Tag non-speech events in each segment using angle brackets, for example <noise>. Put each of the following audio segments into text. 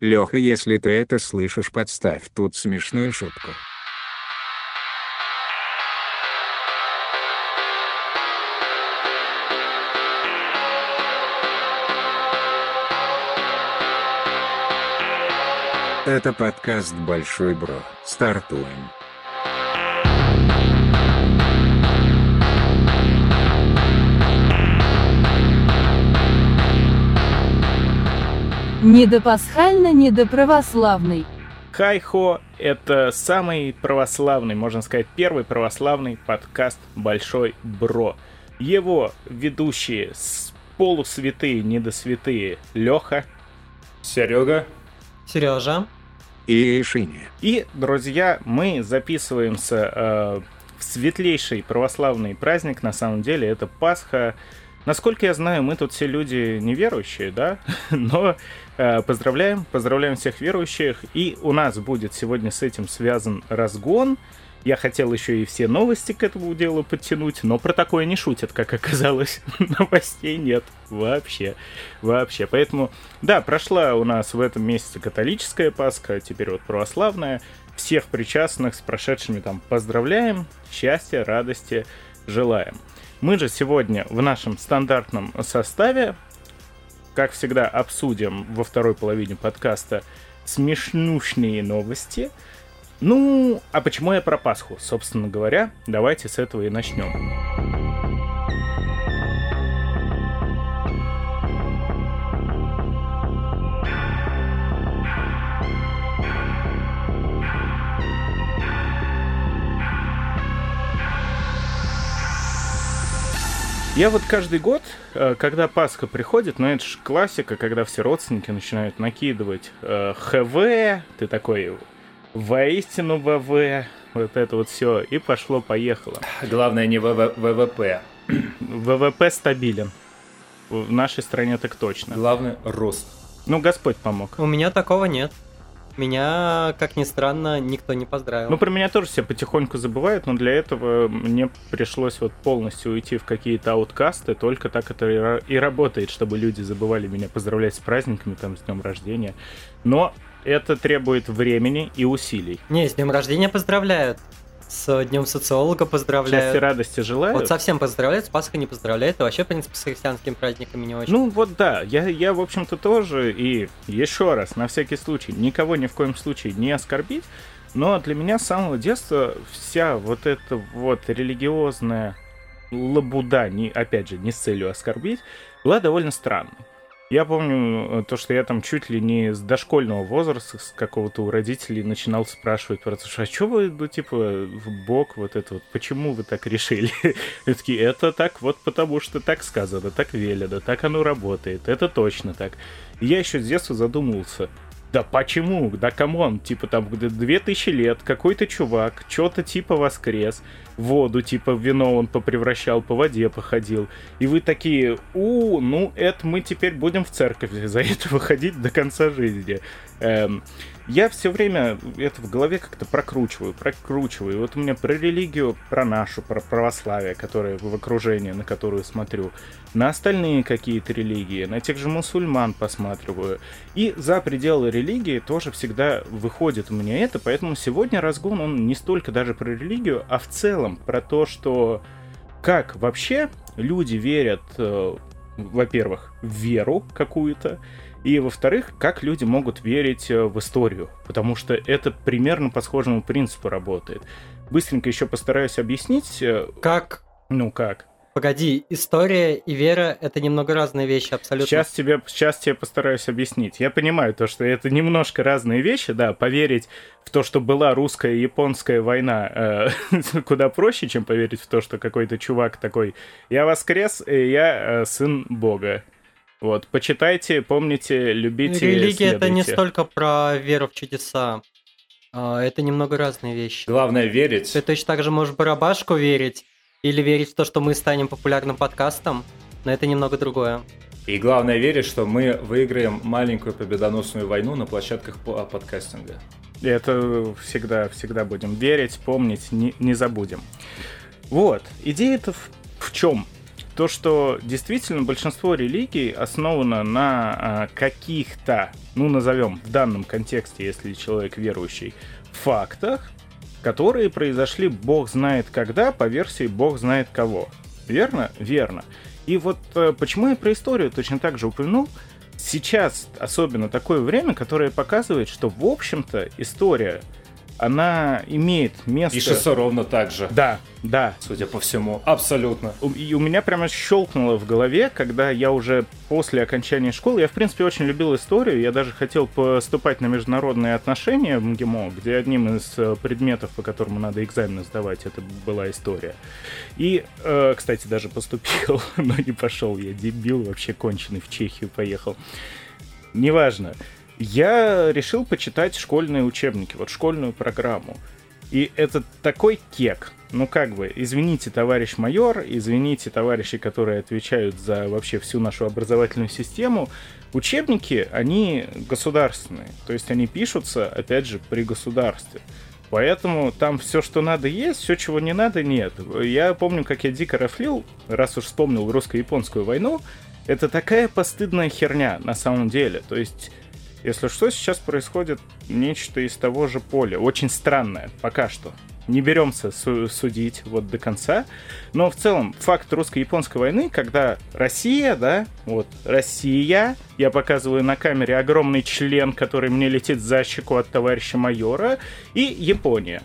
Леха, если ты это слышишь, подставь тут смешную шутку. Это подкаст «Большой Бро». Стартуем. Недопасхально, недоправославный. Хайхо — это самый православный, можно сказать, первый православный подкаст «Большой Бро». Его ведущие с полусвятые, недосвятые Леха, Серега, Сережа. И Шиня. И, друзья, мы записываемся э, в светлейший православный праздник. На самом деле это Пасха. Насколько я знаю, мы тут все люди неверующие, да? <laughs> Но э, поздравляем, поздравляем всех верующих. И у нас будет сегодня с этим связан разгон. Я хотел еще и все новости к этому делу подтянуть, но про такое не шутят, как оказалось. <laughs> Новостей нет вообще. Вообще. Поэтому, да, прошла у нас в этом месяце католическая Пасха, теперь вот православная. Всех причастных с прошедшими там поздравляем, счастья, радости желаем. Мы же сегодня в нашем стандартном составе, как всегда, обсудим во второй половине подкаста смешнушные новости – ну, а почему я про Пасху? Собственно говоря, давайте с этого и начнем. Я вот каждый год, э, когда Пасха приходит, ну это же классика, когда все родственники начинают накидывать э, ХВ, ты такой, воистину ВВ, вот это вот все, и пошло-поехало. Главное не ВВ, ВВП. ВВП стабилен. В нашей стране так точно. Главное рост. Ну, Господь помог. У меня такого нет. Меня, как ни странно, никто не поздравил. Ну, про меня тоже все потихоньку забывают, но для этого мне пришлось вот полностью уйти в какие-то ауткасты, только так это и работает, чтобы люди забывали меня поздравлять с праздниками, там, с днем рождения. Но это требует времени и усилий. Не, с днем рождения поздравляют. С днем социолога поздравляют. Счастья, радости желаю. Вот совсем поздравляют, с Пасхой не поздравляют. И вообще, в принципе, с христианскими праздниками не очень. Ну вот да, я, я в общем-то тоже. И еще раз, на всякий случай, никого ни в коем случае не оскорбить. Но для меня с самого детства вся вот эта вот религиозная лабуда, не, опять же, не с целью оскорбить, была довольно странной. Я помню э, то, что я там чуть ли не с дошкольного возраста, с какого-то у родителей начинал спрашивать про то, что а что вы, ну, типа, в бок вот это вот, почему вы так решили? <laughs> И такие, это так вот потому, что так сказано, так велено, так оно работает, это точно так. И я еще с детства задумывался, да почему? Да come on, типа там две тысячи лет, какой-то чувак, что-то типа воскрес, воду типа вино он попревращал, по воде походил. И вы такие, у, ну это мы теперь будем в церковь за это <laughs> выходить до конца жизни. Эм, я все время это в голове как-то прокручиваю, прокручиваю. Вот у меня про религию, про нашу, про православие, которое в окружении, на которую смотрю, на остальные какие-то религии, на тех же мусульман посматриваю. И за пределы религии тоже всегда выходит у меня это, поэтому сегодня разгон, он не столько даже про религию, а в целом про то, что как вообще люди верят, э, во-первых, в веру какую-то, и, во-вторых, как люди могут верить э, в историю, потому что это примерно по схожему принципу работает. Быстренько еще постараюсь объяснить. Э, как? Ну как? Погоди, история и вера — это немного разные вещи абсолютно. Сейчас тебе, сейчас тебе постараюсь объяснить. Я понимаю то, что это немножко разные вещи, да, поверить в то, что была русская и японская война, э, <laughs> куда проще, чем поверить в то, что какой-то чувак такой «Я воскрес, и я э, сын Бога». Вот, почитайте, помните, любите, Религия следуйте. это не столько про веру в чудеса. А, это немного разные вещи. Главное верить. Ты точно так же можешь барабашку верить, или верить в то, что мы станем популярным подкастом, но это немного другое. И главное верить, что мы выиграем маленькую победоносную войну на площадках по подкастинга. Это всегда, всегда будем верить, помнить, не, не забудем. Вот, идея-то в, в чем? То, что действительно большинство религий основано на а, каких-то, ну назовем в данном контексте, если человек верующий, фактах, которые произошли бог знает когда по версии бог знает кого. Верно? Верно. И вот э, почему я про историю точно так же упомянул, сейчас особенно такое время, которое показывает, что, в общем-то, история она имеет место... Пишется ровно так же. Да, да. Судя по всему, абсолютно. И у меня прямо щелкнуло в голове, когда я уже после окончания школы, я, в принципе, очень любил историю, я даже хотел поступать на международные отношения в МГИМО, где одним из э, предметов, по которому надо экзамены сдавать, это была история. И, э, кстати, даже поступил, <laughs> но не пошел, я дебил вообще конченый, в Чехию поехал. Неважно я решил почитать школьные учебники, вот школьную программу. И это такой кек. Ну, как бы, извините, товарищ майор, извините, товарищи, которые отвечают за вообще всю нашу образовательную систему. Учебники, они государственные. То есть они пишутся, опять же, при государстве. Поэтому там все, что надо, есть, все, чего не надо, нет. Я помню, как я дико рафлил, раз уж вспомнил русско-японскую войну. Это такая постыдная херня на самом деле. То есть если что, сейчас происходит нечто из того же поля. Очень странное, пока что. Не беремся су- судить вот до конца. Но в целом, факт русско-японской войны, когда Россия, да, вот, Россия, я показываю на камере огромный член, который мне летит за щеку от товарища майора, и Япония.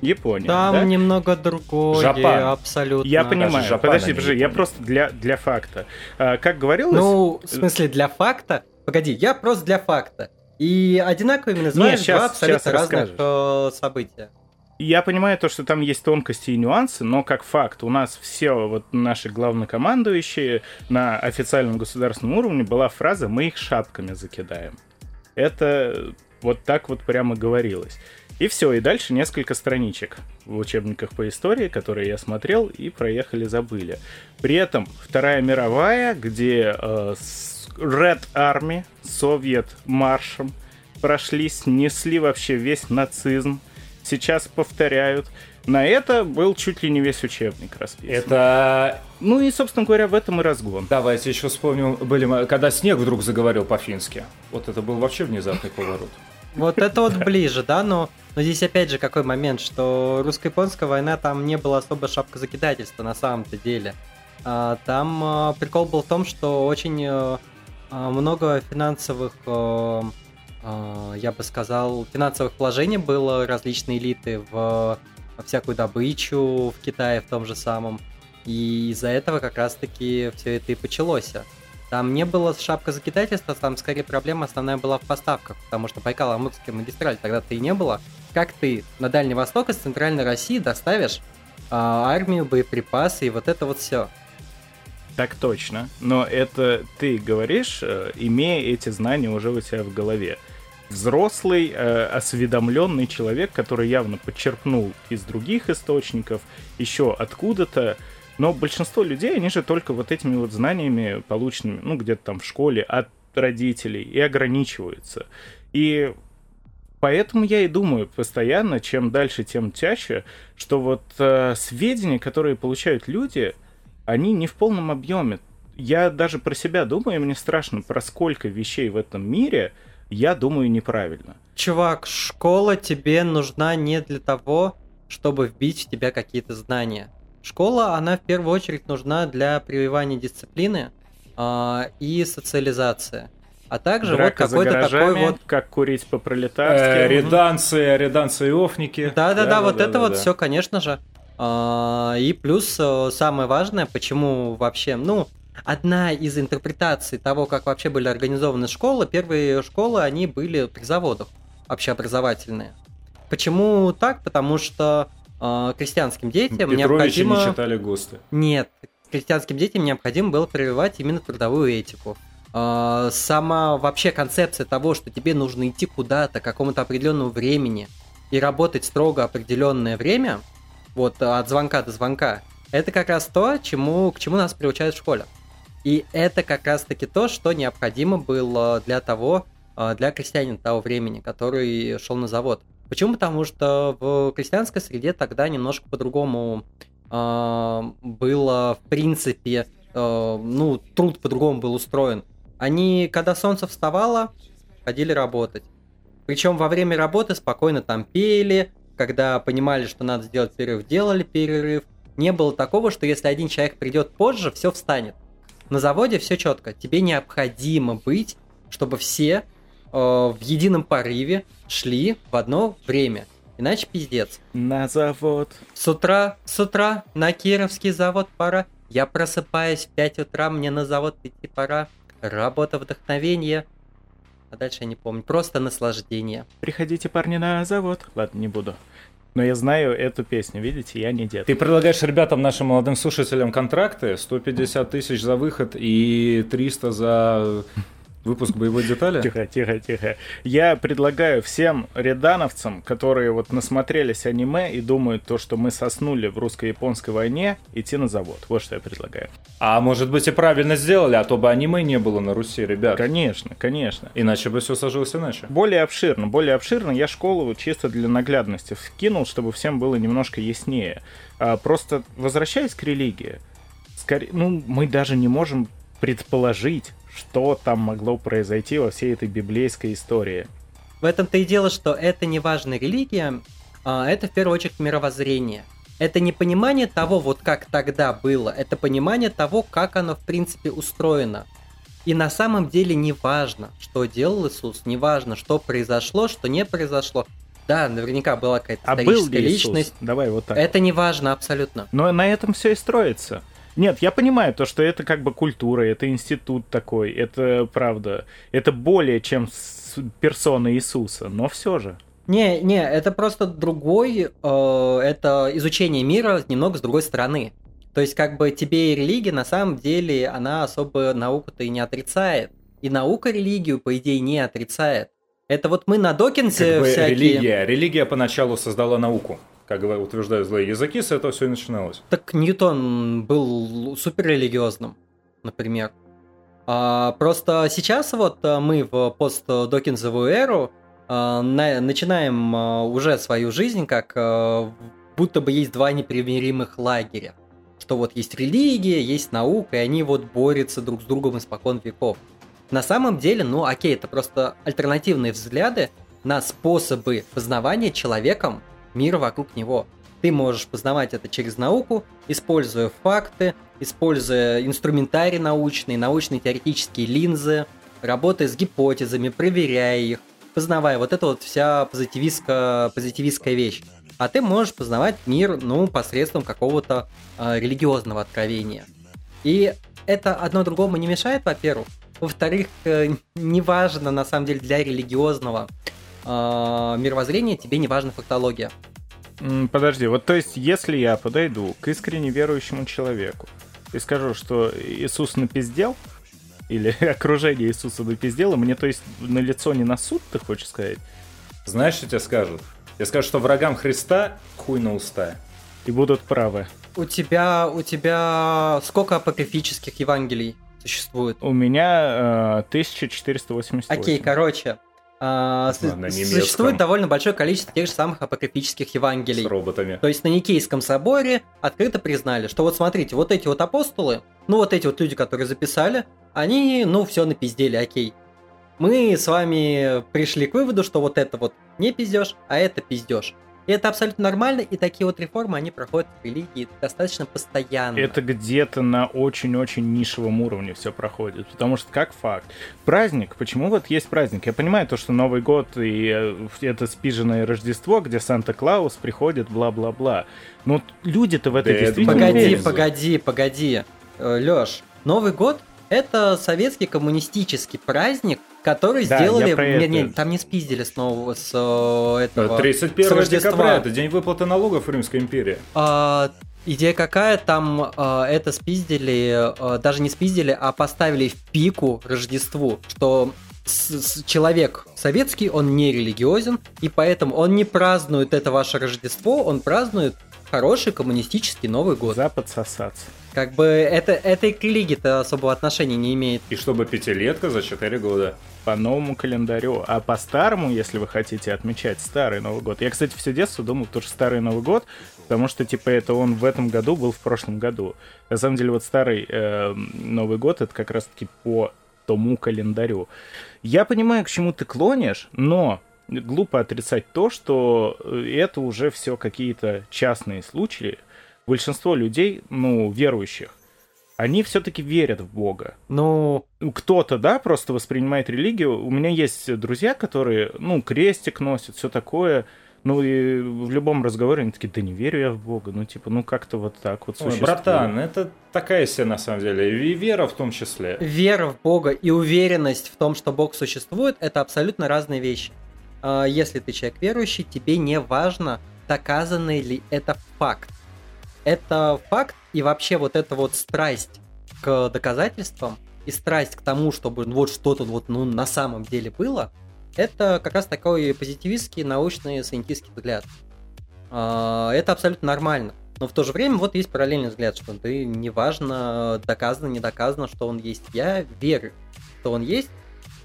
Япония. Там да? немного другое, Жапан. абсолютно. Я понимаю. Жапан, подожди, а подожди, я просто для, для факта. А, как говорилось... Ну, в смысле, для факта? Погоди, я просто для факта. И одинаковыми называешь щас- два абсолютно разных расскажешь. э, события. Я понимаю то, что там есть тонкости и нюансы, но как факт, у нас все вот наши главнокомандующие на официальном государственном уровне была фраза «мы их шапками закидаем». Это вот так вот прямо говорилось. И все, и дальше несколько страничек в учебниках по истории, которые я смотрел и проехали, забыли. При этом Вторая мировая, где э, с Red Army, Совет маршем прошли, снесли вообще весь нацизм, сейчас повторяют. На это был чуть ли не весь учебник расписан. Это Ну и, собственно говоря, в этом и разгон. Давайте еще вспомним, были мы- когда снег вдруг заговорил по-фински. Вот это был вообще внезапный поворот. Вот это вот ближе, да, но, но здесь опять же какой момент, что русско-японская война, там не было особо шапкозакидательства на самом-то деле. А, Там а, прикол был в том, что очень э, много финансовых, э, а, я бы сказал, финансовых вложений было различные элиты в всякую добычу в Китае в том же самом. И из-за этого как раз-таки все это и началось. Там не было шапкозакидательства, там скорее проблема основная была в поставках, потому что Байкал-Амурская магистраль тогда-то и не было. Как ты на Дальний Восток из Центральной России доставишь а, армию, боеприпасы и вот это вот все? Так точно. Но это ты говоришь, э, имея эти знания уже у себя в голове. Взрослый, э, осведомленный человек, который явно подчеркнул из других источников, еще откуда-то. Но большинство людей, они же только вот этими вот знаниями, полученными, ну, где-то там в школе, от родителей, и ограничиваются. И Поэтому я и думаю постоянно, чем дальше, тем чаще, что вот э, сведения, которые получают люди, они не в полном объеме. Я даже про себя думаю, и мне страшно, про сколько вещей в этом мире я думаю неправильно. Чувак, школа тебе нужна не для того, чтобы вбить в тебя какие-то знания. Школа, она в первую очередь нужна для прививания дисциплины а, и социализации. А также Драка вот за какой-то такой вот как курить по-пролетарски. Э, Реданции, реданции офники. Да-да-да, вот это вот да. все, конечно же. А, И плюс э, самое важное, почему вообще, ну, одна из интерпретаций того, как вообще были организованы школы, первые школы, они были при заводах общеобразовательные. Почему так? Потому что э, крестьянским детям Петровича необходимо... не читали ГОСТы. Нет, крестьянским детям необходимо было прививать именно трудовую этику. А, Сама вообще концепция того, что тебе нужно идти куда-то, к какому-то определенному времени и работать строго определенное время, вот от звонка до звонка, это как раз то, чему, к чему нас приучают в школе. И это как раз-таки то, что необходимо было для того, а, для крестьянина того времени, который шел на завод. Почему? Потому что в крестьянской среде тогда немножко по-другому а, было, в принципе, э, ну, труд по-другому был устроен. Они, когда солнце вставало, ходили работать. Причем во время работы спокойно там пели, когда понимали, что надо сделать перерыв, делали перерыв. Не было такого, что если один человек придет позже, все встанет. На заводе все четко. Тебе необходимо быть, чтобы все э, в едином порыве шли в одно время. Иначе пиздец. На завод. С утра, с утра на Кировский завод пора. Я просыпаюсь в 5 утра, мне на завод идти пора. Работа вдохновение. А дальше я не помню. Просто наслаждение. Приходите, парни, на завод. Ладно, не буду. Но я знаю эту песню, видите, я не дед. Ты предлагаешь ребятам, нашим молодым слушателям контракты, 150 тысяч за выход и 300 за Выпуск боевой детали? Тихо, тихо, тихо. Я предлагаю всем редановцам, которые вот насмотрелись аниме и думают то, что мы соснули в русско-японской войне, идти на завод. Вот что я предлагаю. А может быть и правильно сделали, а то бы аниме не было на Руси, ребят. Конечно, конечно. Иначе бы все сложилось иначе. Более обширно, более обширно я школу чисто для наглядности вкинул, чтобы всем было немножко яснее. А, просто возвращаясь к религии, скорее, ну, мы даже не можем предположить, что там могло произойти во всей этой библейской истории. В этом-то и дело, что это не важная религия, а это в первую очередь мировоззрение. Это не понимание того, вот как тогда было, это понимание того, как оно в принципе устроено. И на самом деле не важно, что делал Иисус, не важно, что произошло, что не произошло. Да, наверняка была какая-то а историческая был ли Иисус? личность. Давай вот так. Это не важно абсолютно. Но на этом все и строится. Нет, я понимаю то, что это как бы культура, это институт такой, это правда, это более чем персона Иисуса, но все же. Не, не, это просто другой, э, это изучение мира немного с другой стороны. То есть как бы тебе и религия на самом деле, она особо науку-то и не отрицает. И наука религию, по идее, не отрицает. Это вот мы на Докинсе как бы всякие... Религия. Религия поначалу создала науку как утверждают злые языки, с этого все и начиналось. Так Ньютон был суперрелигиозным, например. А, просто сейчас вот а, мы в постдокинзовую эру а, на, начинаем а, уже свою жизнь как а, будто бы есть два непримиримых лагеря. Что вот есть религия, есть наука, и они вот борются друг с другом испокон веков. На самом деле, ну окей, это просто альтернативные взгляды на способы познавания человеком мир вокруг него. Ты можешь познавать это через науку, используя факты, используя инструментарий научный, научные теоретические линзы, работая с гипотезами, проверяя их, познавая. Вот это вот вся позитивистская, позитивистская вещь. А ты можешь познавать мир, ну, посредством какого-то э, религиозного откровения. И это одно другому не мешает, во-первых. Во-вторых, э, неважно, на самом деле, для религиозного э, мировоззрения тебе не важна фактология. Подожди, вот то есть, если я подойду к искренне верующему человеку и скажу, что Иисус напиздел, или <laughs> окружение Иисуса напиздело, мне то есть на лицо не на суд, ты хочешь сказать? Знаешь, что тебе скажут? Я скажу, что врагам Христа хуй на уста. И будут правы. У тебя, у тебя сколько апокрифических Евангелий существует? У меня э, 1488. Окей, короче, а, на существует довольно большое количество тех же самых апокрифических Евангелий. С роботами. То есть на Никейском соборе открыто признали, что вот смотрите, вот эти вот апостолы, ну вот эти вот люди, которые записали, они, ну, все напиздели, окей. Мы с вами пришли к выводу, что вот это вот не пиздешь, а это пиздешь. И это абсолютно нормально, и такие вот реформы, они проходят в религии достаточно постоянно. Это где-то на очень-очень нишевом уровне все проходит, потому что как факт. Праздник, почему вот есть праздник? Я понимаю то, что Новый год и э, это спиженное Рождество, где Санта-Клаус приходит, бла-бла-бла. Но люди-то в это да действительно Погоди, погоди, погоди. Э, Лёш, Новый год это советский коммунистический праздник, который Да, сделали... Не, не, там не спиздили снова с э, этого... 31 с декабря, это день выплаты налогов в Римской империи. А, идея какая? Там а, это спиздили, а, даже не спиздили, а поставили в пику Рождеству, что с- с- человек советский, он не религиозен, и поэтому он не празднует это ваше Рождество, он празднует хороший коммунистический Новый год. Запад сосаться. Как бы это, это и к религии-то особого отношения не имеет. И чтобы пятилетка за 4 года. по новому календарю. А по старому, если вы хотите отмечать старый Новый год. Я, кстати, все детство думал, что старый Новый год, потому что, типа, это он в этом году был в прошлом году. На самом деле, вот старый э, Новый год, это как раз-таки по тому календарю. Я понимаю, к чему ты клонишь, но глупо отрицать то, что э, это уже все какие-то частные случаи. Большинство людей, ну, верующих, они все-таки верят в Бога. Ну, Кто-то, да, просто воспринимает религию. У меня есть друзья, которые, ну, крестик носят, все такое. Ну, и в любом разговоре они такие, да не верю я в Бога. Ну, типа, ну, как-то вот так вот Ой, существует. братан, это такая себе на самом деле, и вера в том числе. вера в Бога и уверенность в том, что Бог существует, это абсолютно разные вещи. А, Если ты человек верующий, тебе не важно, доказанный ли это факт. Это факт и вообще вот эта вот страсть к доказательствам и страсть к тому, чтобы вот что-то вот ну, на самом деле было, это как раз такой позитивистский, научный, сайентистский взгляд. А, Это абсолютно нормально. Но в то же время вот есть параллельный взгляд, что ты неважно, доказано, не доказано, что он есть. Я верю, что он есть,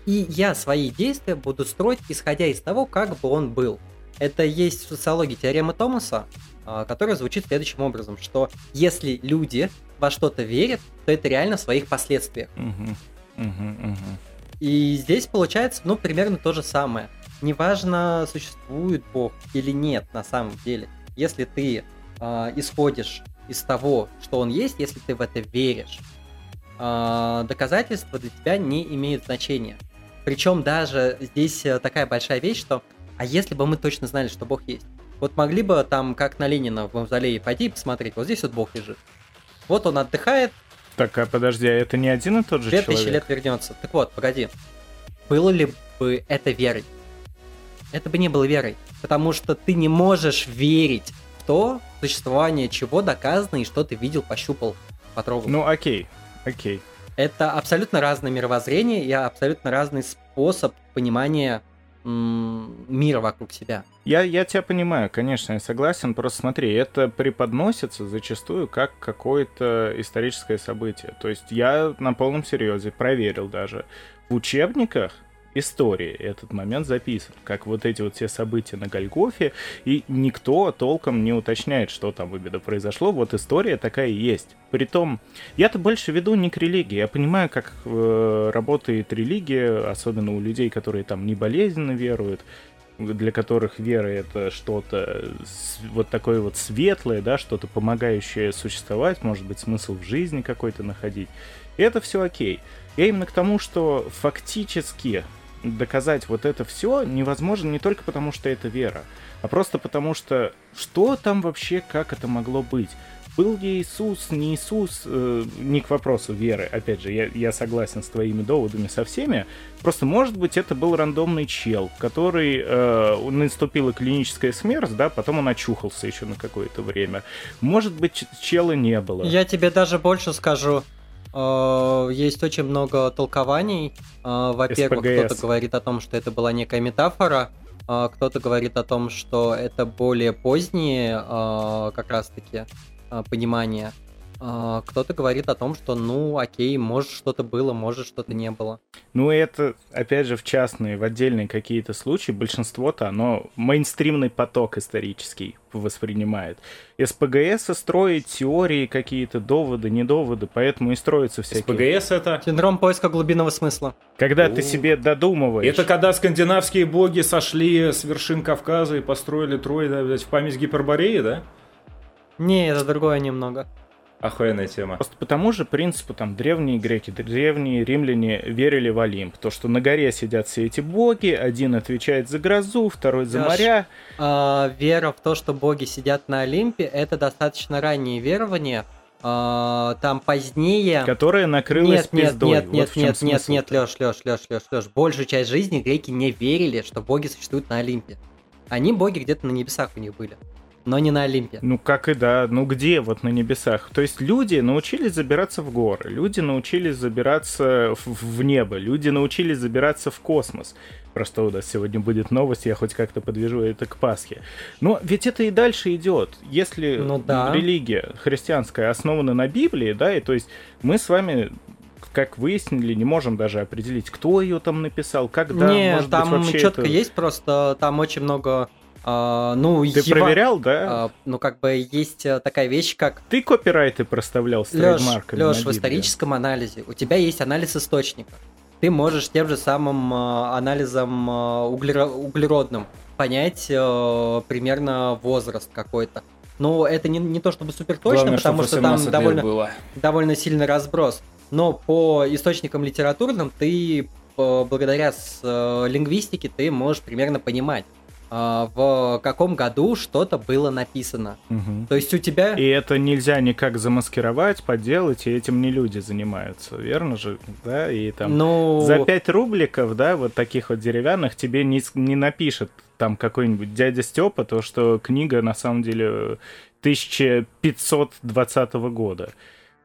и я свои действия буду строить, исходя из того, как бы он был. Это есть в социологии теорема Томаса, которая звучит следующим образом, что если люди во что-то верят, то это реально в своих последствиях. И здесь получается, ну, примерно то же самое. Неважно, существует Бог или нет на самом деле. Если ты а, исходишь из того, что он есть, если ты в это веришь, а, доказательства для тебя не имеют значения. Причем даже здесь э, такая большая вещь, что а если бы мы точно знали, что Бог есть? Вот могли бы там, как на Ленина в мавзолее, пойти и посмотреть, вот здесь вот Бог лежит. Вот он отдыхает, Так, а подожди, а это не один и тот же человек? тысячи лет вернется. Так вот, погоди. Было ли бы это верой? Это бы не было верой. Потому что ты не можешь верить в то, существование чего доказано и что ты видел, пощупал, потрогал. Ну, окей, окей. Это абсолютно разное мировоззрение и абсолютно разный способ понимания м, мира вокруг себя. Я, я тебя понимаю, конечно, я согласен. Просто смотри, это преподносится зачастую как какое-то историческое событие. То есть я на полном серьезе проверил даже. В учебниках истории этот момент записан, как вот эти вот все события на Гольгофе, и никто толком не уточняет, что там именно произошло. Вот история такая и есть. Притом, я-то больше веду не к религии. Я понимаю, как э, работает религия, особенно у людей, которые там не болезненно веруют, для которых вера это что-то вот такое вот светлое, да, что-то помогающее существовать, может быть, смысл в жизни какой-то находить. И это все окей. Я именно к тому, что фактически доказать вот это все невозможно не только потому, что это вера, а просто потому, что что там вообще, как это могло быть? Был ли Иисус, не Иисус, э, не к вопросу веры, опять же, я, я согласен с твоими доводами со всеми, просто, может быть, это был рандомный чел, который, э, наступила клиническая смерть, да, потом он очухался еще на какое-то время. Может быть, чела не было. Я тебе даже больше скажу. Э, Есть очень много толкований. Э, Во-первых, кто-то говорит о том, что это была некая метафора. э, Кто-то говорит о том, что это более поздние как раз-таки понимания. Э, Кто-то говорит о том, что ну окей, может что-то было, может что-то не было. Ну, это, опять же, в частные, в отдельные какие-то случаи, большинство-то, оно мейнстримный поток исторический воспринимает. СПГС строит теории какие-то, доводы, недоводы, поэтому и строятся всякие. СПГС это... Синдром поиска глубинного смысла. Когда ты себе додумываешь. Это когда скандинавские боги сошли с вершин Кавказа и построили Трой, да, в память Гипербореи, да? Не, это другое немного. Охуенная тема. Просто по тому же принципу там древние греки, древние римляне верили в Олимп. То, что на горе сидят все эти боги, один отвечает за грозу, второй за Лёш, моря. А, вера в то, что боги сидят на Олимпе, это достаточно раннее верование. А, там позднее... Которая накрылась Нет, нет, пиздой. нет, Вот нет, в чем нет, нет, нет, Леш, Леш, Леш, Леш, Леш. Большую часть жизни греки не верили, что боги существуют на Олимпе. Они боги где-то на небесах у них были, но не на Олимпе. Ну, как и да. Ну, где вот на небесах? То есть люди научились забираться в горы, люди научились забираться в, небо, люди научились забираться в космос. Просто у нас сегодня будет новость, я хоть как-то подвяжу это к Пасхе. Но ведь это и дальше идет. Если Ну да. религия христианская основана на Библии, да, и то есть мы с вами как выяснили, не можем даже определить, кто ее там написал, когда, Не, может там быть, вообще четко это- есть, просто там очень много... а, ну, Ты ева- проверял, да? а, ну, как бы есть э, такая вещь, как Ты копирайты проставлял с Леш, трейдмарками Леш, в историческом анализе у тебя есть анализ источника. Ты можешь тем же самым э, анализом э, углеро- углеродным понять э, примерно возраст какой-то. Но это не, не то чтобы супер точно, Главное, потому что там 18 лет довольно, было. довольно сильный разброс. Но по источникам литературным ты благодаря с, э, лингвистике ты можешь примерно понимать, в каком году что-то было написано. Мгм. То есть у тебя... И это нельзя никак замаскировать, подделать, и этим не люди занимаются, верно же? Да, и там ну, за 5 рубликов, да, вот таких вот деревянных, тебе не, не напишет там какой-нибудь дядя Степа, то, что книга на самом деле 1520 года.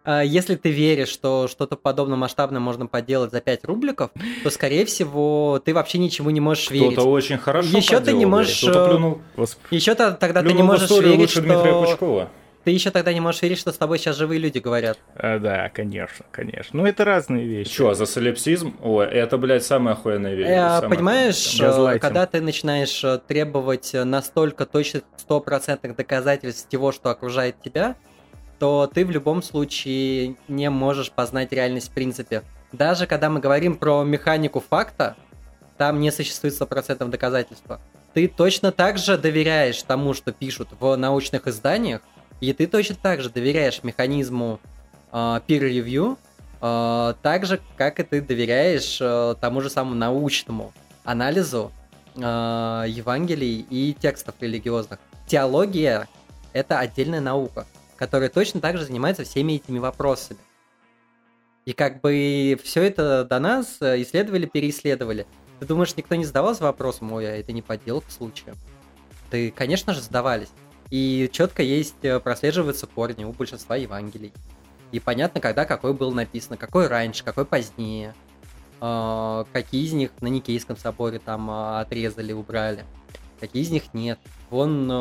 А, Если ты веришь, что что-то подобное масштабное можно поделать за 5 рубликов, то, скорее всего, ты вообще ничего не можешь верить. Кто-то очень хорошо Ещё ты не можешь, э, плюнул, Восп- Еще тогда ты не плюнул можешь верить, лучше Дмитрия что... Пучкова. Ты еще тогда не можешь верить, что с тобой сейчас живые люди говорят. А, да, конечно, конечно. Ну, это разные вещи. Че, за солипсизм? Ой, это, блядь, самая охуенная вещь. Э, самая Понимаешь, охуенная. Э, когда ты начинаешь э, требовать э, настолько точных стопроцентных доказательств всего, что окружает тебя, то ты в любом случае не можешь познать реальность в принципе. Даже когда мы говорим про механику факта, там не существует стопроцентного доказательства. Ты точно так же доверяешь тому, что пишут в научных изданиях, и ты точно так же доверяешь механизму э, peer review, э, так же, как и ты доверяешь э, тому же самому научному анализу э, Евангелий и текстов религиозных. Теология — это отдельная наука, которая точно так же занимается всеми этими вопросами. И как бы все это до нас э, исследовали, переисследовали. Ты думаешь, никто не задавался вопросом, ой, а это не подделка случая? Ты, конечно же, задавались. И четко есть, э, прослеживаются корни у большинства Евангелий. И понятно, когда какой был написан, какой раньше, какой позднее. э, какие из них на Никейском соборе там э, отрезали, убрали. Какие из них нет. Вон э,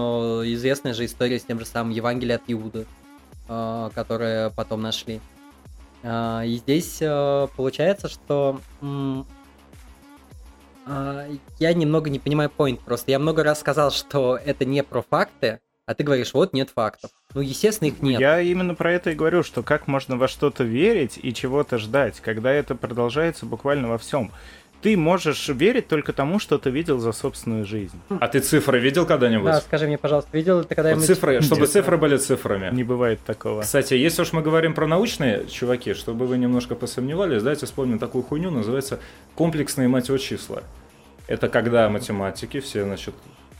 известная же история с тем же самым Евангелием от Иуды, э, которое потом нашли. А, И здесь э, получается, что я немного не понимаю point просто. Я много раз сказал, что это не про факты, а ты говоришь, вот нет фактов. Ну, естественно, их нет. Я именно про это и говорю, что как можно во что-то верить и чего-то ждать, когда это продолжается буквально во всем. Ты можешь верить только тому, что ты видел за собственную жизнь. А ты цифры видел когда-нибудь? Да, скажи мне, пожалуйста, видел ты Вот когда-нибудь... цифры, чтобы Нет. цифры были цифрами. Не бывает такого. Кстати, если уж мы говорим про научные чуваки, чтобы вы немножко посомневались, давайте вспомним такую хуйню, называется комплексные мать его числа. Это когда математики, все, значит,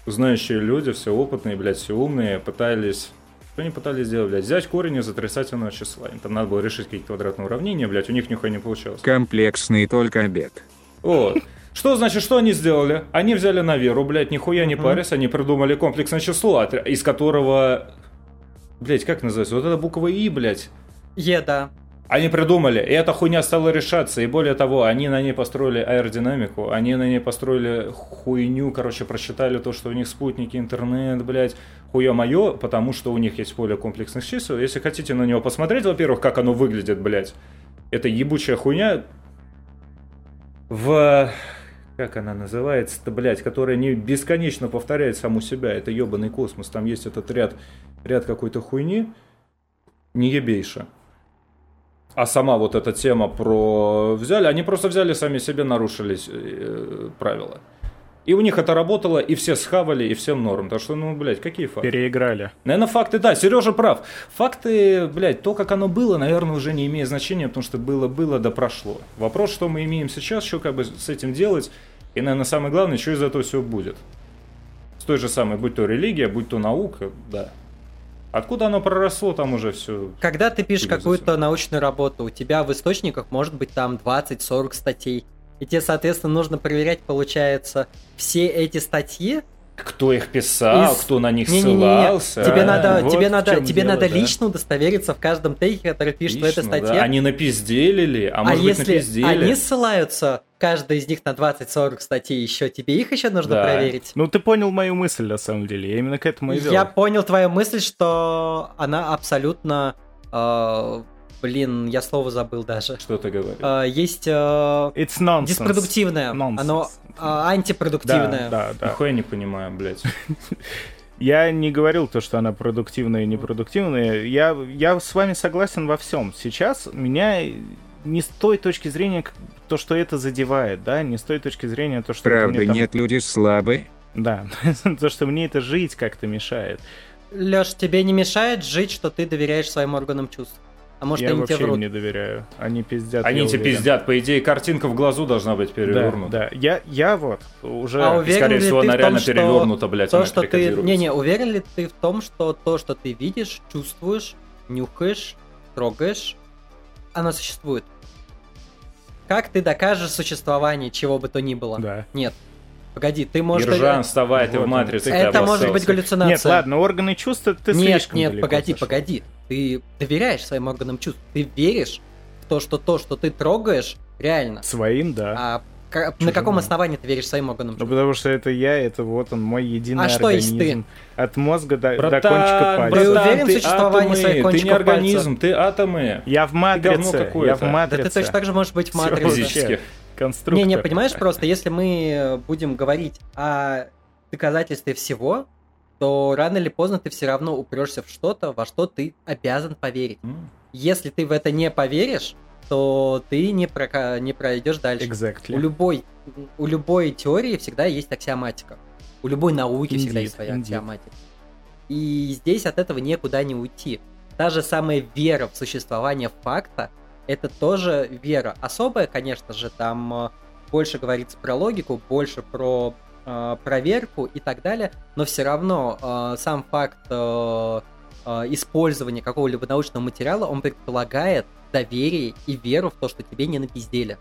знающие люди, все опытные, блядь, все умные, пытались... Что они пытались сделать, блядь? Взять корень из отрицательного числа. Им там надо было решить какие-то квадратные уравнения, блядь, у них нихуя не получалось. Комплексный только обед. Вот. Что значит, что они сделали? Они взяли на веру, блядь, нихуя не парясь, они придумали комплексное число, из которого... Блядь, как называется? Вот эта буква И, блядь. Е, да. Они придумали, и эта хуйня стала решаться, и более того, они на ней построили аэродинамику, они на ней построили хуйню, короче, просчитали то, что у них спутники, интернет, блядь, хуя мое, потому что у них есть поле комплексных чисел. Если хотите на него посмотреть, во-первых, как оно выглядит, блядь, это ебучая хуйня в... Как она называется-то, блядь, которая не бесконечно повторяет саму себя. Это ебаный космос. Там есть этот ряд, ряд какой-то хуйни. Не ебейша. А сама вот эта тема про взяли, они просто взяли сами себе, нарушились э, правила. И у них это работало, и все схавали, и всем норм. Так что, ну, блядь, какие факты? Переиграли. Наверное, факты, да, Сережа прав. Факты, блядь, то, как оно было, наверное, уже не имеет значения, потому что было-было, да прошло. Вопрос, что мы имеем сейчас, что как бы с этим делать, и, наверное, самое главное, что из этого всего будет. С той же самой, будь то религия, будь то наука, да. Откуда оно проросло, там уже все. Когда ты пишешь какую-то научную работу, у тебя в источниках может быть там 20-40 статей. И тебе, соответственно, нужно проверять, получается, все эти статьи. Кто их писал, Из- кто на них ссылался. тебе а? надо, вот тебе надо, тебе дело, надо да. лично удостовериться в каждом теке, который пишет в этой Лично, да. статье. Они напизделили, а, а может быть если напиздели. они ссылаются, каждый из них на 20-40 статей еще, тебе их еще нужно Да. проверить. Ну, ты понял мою мысль, на самом деле. Я именно к этому и вел. Я понял твою мысль, что она абсолютно э, блин, я слово забыл даже. Что ты говоришь? А, есть э, It's nonsense. диспродуктивное, Nonsense. оно Да, антипродуктивное. да, да. Нихуя не понимаю, блядь. Я не говорил то, что она продуктивная и непродуктивная. Я, я с вами согласен во всем. Сейчас меня не с той точки зрения, то, что это задевает, да, не с той точки зрения, то, что это Правда, мне там- нет, люди слабые. Да, <laughs> то, что мне это жить как-то мешает. Леш, тебе не мешает жить, что ты доверяешь своим органам чувств? А может, я они вообще тебе им врут? не доверяю. Они пиздят. Они тебе уверен. пиздят. По идее, картинка в глазу должна быть Да, перевернута. да. Я, я вот уже... А уверен Скорее ли всего, ты она в том, реально что перевернута, блядь, То, она что ты... Не-не, уверен ли ты в том, что то, что ты видишь, чувствуешь, нюхаешь, трогаешь, оно существует? Как ты докажешь существование чего бы то ни было? Да. Нет. Погоди, ты можешь... Ержан, вставай, ты Вот в он, матрице. ты- ты Это может быть галлюцинация. Нет, ладно, органы чувств ты нет, слишком нет, далеко погоди, зашел. погоди. Ты доверяешь своим органам чувств. Ты веришь в то, что то, что ты трогаешь, реально. Своим, да. А ка- на Чужим каком нет. основании ты веришь своим органам Ну, чувств? потому что это я, это вот он, мой единый А что есть организм. От мозга до, до Братан, кончика пальца. Ты братан, уверен в ты существовании атомы, своих Ты не кончиков организм, ты атомы. Я в говно матрице, какое-то. я в Да Да матрице. ты точно так же можешь быть в матрице. Физически. Конструктор. Не-не, понимаешь, просто если мы э, будем говорить о доказательстве всего, то рано или поздно ты все равно упрешься в что-то, во что ты обязан поверить. М. Если ты в это не поверишь, то ты не, прока- не пройдешь дальше. Exactly. У любой, у любой теории всегда есть аксиоматика. У любой науки всегда Indeed, есть своя indeed. аксиоматика. И здесь от этого никуда не уйти. Та же самая вера в существование факта, это тоже вера. Особая, конечно же, там э, больше говорится про логику, больше про э, проверку и так далее, но все равно э, сам факт э, э, использования какого-либо научного материала, он предполагает доверие и веру в то, что тебе не напиздели.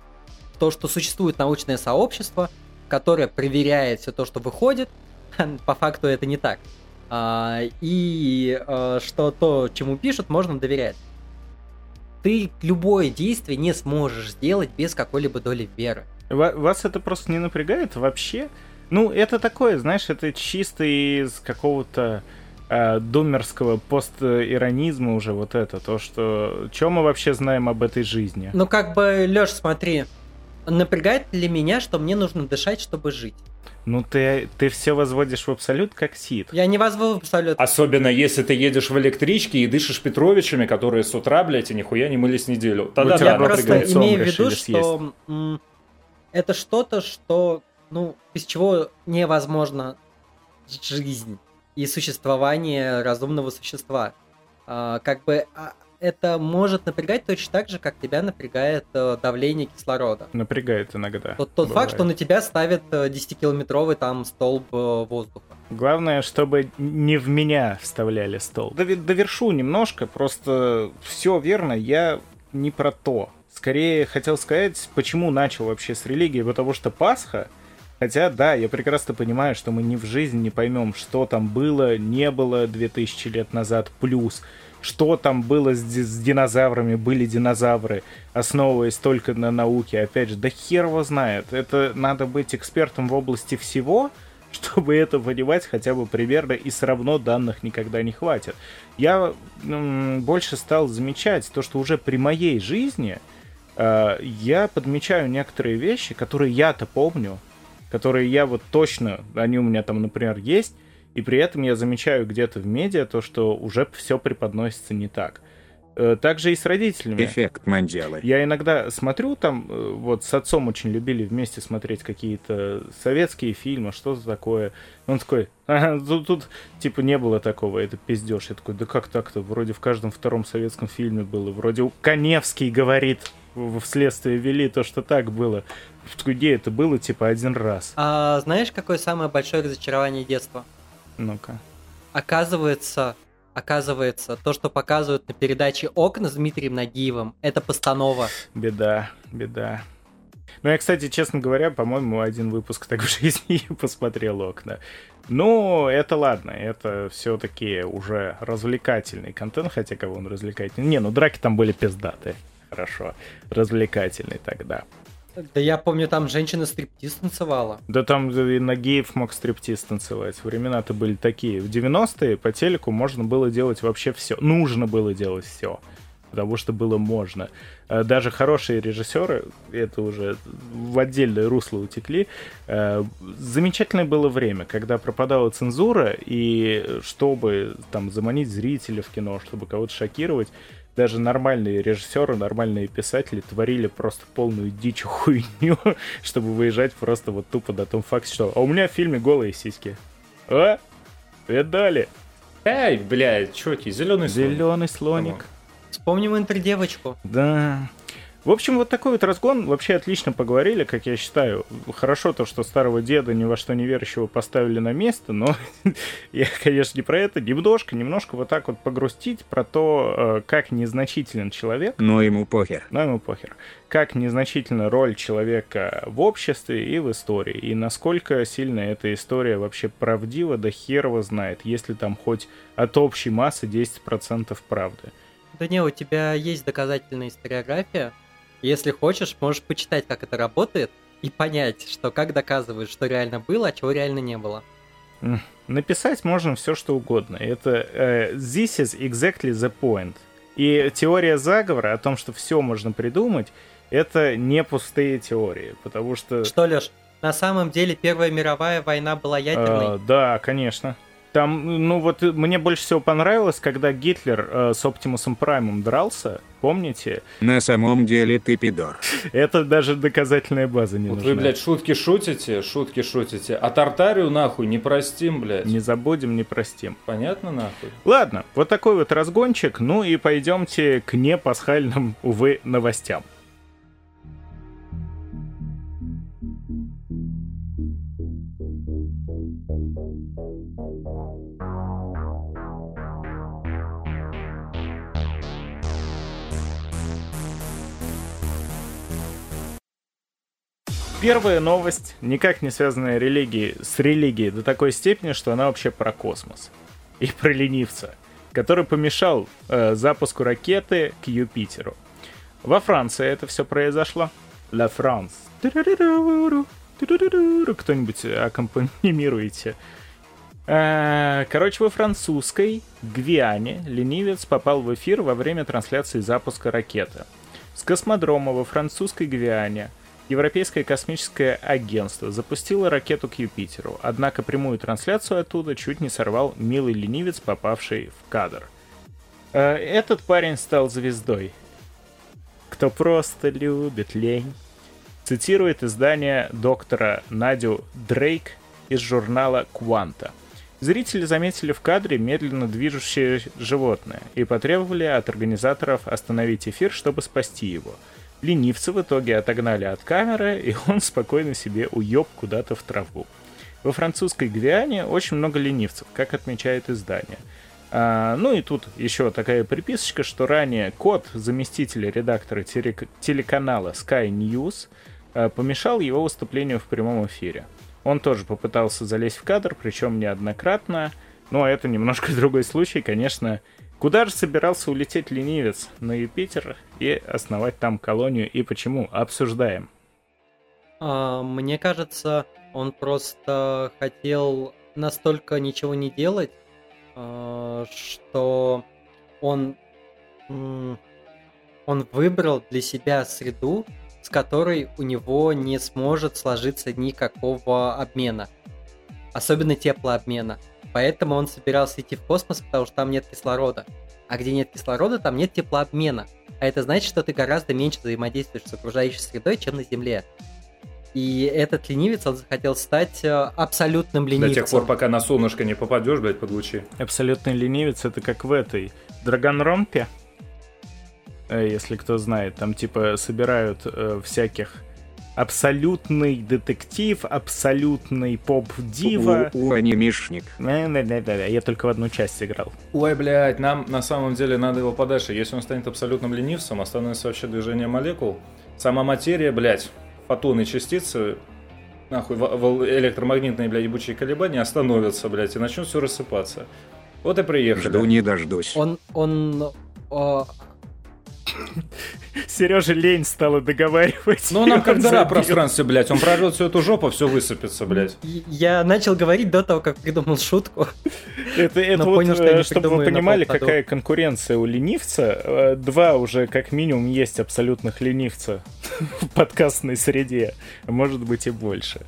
То, что существует научное сообщество, которое проверяет все то, что выходит, <laughs> по факту это не так. А, и э, что то, чему пишут, можно доверять. Ты любое действие не сможешь сделать без какой-либо доли веры. Ва- Вас это просто не напрягает вообще? Ну, это такое, знаешь, это чисто из какого-то э, думерского постиронизма уже вот это, то, что... Что мы вообще знаем об этой жизни? Ну, как бы, Леш, смотри, напрягает ли меня, что мне нужно дышать, чтобы жить? Ну, ты, ты все возводишь в абсолют как сит. Я не возвал абсолютно. Особенно если ты едешь в электричке и дышишь Петровичами, которые с утра, блядь, и нихуя не мылись неделю. Тогда тебя Я да, просто имею в виду, что м, это что-то, что, ну, без чего невозможно жизнь и существование разумного существа. А, как бы а, это может напрягать точно так же, как тебя напрягает э, давление кислорода. Напрягает иногда. Тот, тот факт, что на тебя ставят э, 10-километровый там столб э, воздуха. Главное, чтобы не в меня вставляли стол. Дове- Довершу немножко, просто все верно, я не про то. Скорее хотел сказать, почему начал вообще с религии, потому что Пасха, хотя да, я прекрасно понимаю, что мы ни в жизни не поймем, что там было, не было 2000 лет назад, плюс что там было с, с динозаврами, были динозавры, основываясь только на науке. Опять же, да хер его знает. Это надо быть экспертом в области всего, <laughs> чтобы это понимать хотя бы примерно, и все равно данных никогда не хватит. Я м, больше стал замечать то, что уже при моей жизни э, я подмечаю некоторые вещи, которые я-то помню, которые я вот точно, они у меня там, например, есть, и при этом я замечаю где-то в медиа то, что уже все преподносится не так. Э, Также и с родителями. Эффект Манделы. Я иногда смотрю там, э, вот с отцом очень любили вместе смотреть какие-то советские фильмы, что за такое. Он такой, «Ага, тут, тут, типа не было такого, это пиздеж. Я такой, да как так-то? Вроде в каждом втором советском фильме было. Вроде у- Коневский говорит в в следствие вели то, что так было. Такой, где это было, типа, один раз. А знаешь, какое самое большое разочарование детства? Ну-ка. Оказывается, оказывается, то, что показывают на передаче «Окна» с Дмитрием Нагиевым, это постанова. Беда, беда. Ну, я, кстати, честно говоря, по-моему, один выпуск так в жизни <laughs> посмотрел окна. Ну, это ладно, это все-таки уже развлекательный контент, хотя кого он развлекательный. Не, ну драки там были пиздатые. Хорошо, развлекательный тогда. Да я помню, там женщина стриптиз танцевала. Да там и Нагиев мог стриптиз танцевать. Времена-то были такие. В 90-е по телеку можно было делать вообще все. Нужно было делать все. потому что было можно. Э, даже хорошие режиссеры, это уже в отдельное русло утекли, э, замечательное было время, когда пропадала цензура, и чтобы там заманить зрителя в кино, чтобы кого-то шокировать, даже нормальные режиссеры, нормальные писатели творили просто полную дичь <laughs> хуйню, чтобы выезжать просто вот тупо на том факте, что «А у меня в фильме голые сиськи». А? Видали? Эй, блядь, чуваки, зеленый Зеленый слоник. Вспомним интердевочку. Да. В общем, вот такой вот разгон. Вообще отлично поговорили, как я считаю. Хорошо то, что старого деда ни во что не верящего поставили на место, но <laughs> я, конечно, не про это. Немножко, немножко вот так вот погрустить про то, э, как незначителен человек. Но ему похер. Но ему похер. Как незначительна роль человека в обществе и в истории. И насколько сильно эта история вообще правдива, да хер его знает, если там хоть от общей массы 10% правды. Да не, у тебя есть доказательная историография, если хочешь, можешь почитать, как это работает, и понять, что как доказывают, что реально было, а чего реально не было. Написать можно все, что угодно. Это uh, this is exactly the point. И теория заговора о том, что все можно придумать, это не пустые теории, потому что... Что, Леш, на самом деле Первая мировая война была ядерной? Uh, да, конечно. Там, ну вот мне больше всего понравилось, когда Гитлер э, с Оптимусом Праймом дрался, помните? На самом деле ты пидор. Это даже доказательная база не вот нужна. Вы, блядь, шутки шутите, шутки шутите, а Тартарию нахуй не простим, блядь. Не забудем, не простим. Понятно нахуй? Ладно, вот такой вот разгончик, ну и пойдемте к непасхальным, увы, новостям. Первая новость, никак не связанная религии, с религией до такой степени, что она вообще про космос. И про ленивца, который помешал э, запуску ракеты к Юпитеру. Во Франции это все произошло. La France. Кто-нибудь аккомпанируете. Э, короче, во французской Гвиане ленивец попал в эфир во время трансляции запуска ракеты. С космодрома во французской Гвиане – Европейское космическое агентство запустило ракету к Юпитеру, однако прямую трансляцию оттуда чуть не сорвал милый ленивец, попавший в кадр. Э, этот парень стал звездой. Кто просто любит лень. Цитирует издание доктора Надю Дрейк из журнала «Кванта». Зрители заметили в кадре медленно движущее животное и потребовали от организаторов остановить эфир, чтобы спасти его – Ленивца в итоге отогнали от камеры, и он спокойно себе уеб куда-то в траву. Во французской Гвиане очень много ленивцев, как отмечает издание. А, ну и тут еще такая приписочка, что ранее кот заместителя редактора телеканала Sky News а, помешал его выступлению в прямом эфире. Он тоже попытался залезть в кадр, причем неоднократно, но это немножко <laughs> другой случай, конечно, Куда же собирался улететь ленивец? На Юпитер и основать там колонию. И почему? Обсуждаем. А, мне кажется, он просто хотел настолько ничего не делать, а, что он, он выбрал для себя среду, с которой у него не сможет сложиться никакого обмена. Особенно теплообмена. Поэтому он собирался идти в космос, потому что там нет кислорода. А где нет кислорода, там нет теплообмена. А это значит, что ты гораздо меньше взаимодействуешь с окружающей средой, чем на Земле. И этот ленивец, он захотел стать э, абсолютным ленивцем. До тех пор, пока на солнышко не попадешь, блядь, под лучи. Абсолютный ленивец, это как в этой Драгонромпе, э, если кто знает, там типа собирают э, всяких абсолютный детектив, абсолютный поп-дива. У, у анимишник. Да-да-да, я только в одну часть играл. Ой, блядь, нам на самом деле надо его подальше. Если он станет абсолютным ленивцем, остановится вообще движение молекул. Сама материя, блядь, фотоны частицы, нахуй, электромагнитные, блядь, ебучие колебания остановятся, блядь, и начнет все рассыпаться. Вот и приехали. Жду не дождусь. Он, он, о, Сереже лень стало договаривать. Ну, нам как дыра пространстве, блядь. Он прожжет всю эту жопу, все высыпется, блядь. Я начал говорить до того, как придумал шутку. Это, это вот, понял, что э, чтобы вы понимали, какая конкуренция у ленивца. Э, Два уже как минимум есть абсолютных ленивца <laughs> в подкастной среде. Может быть и больше.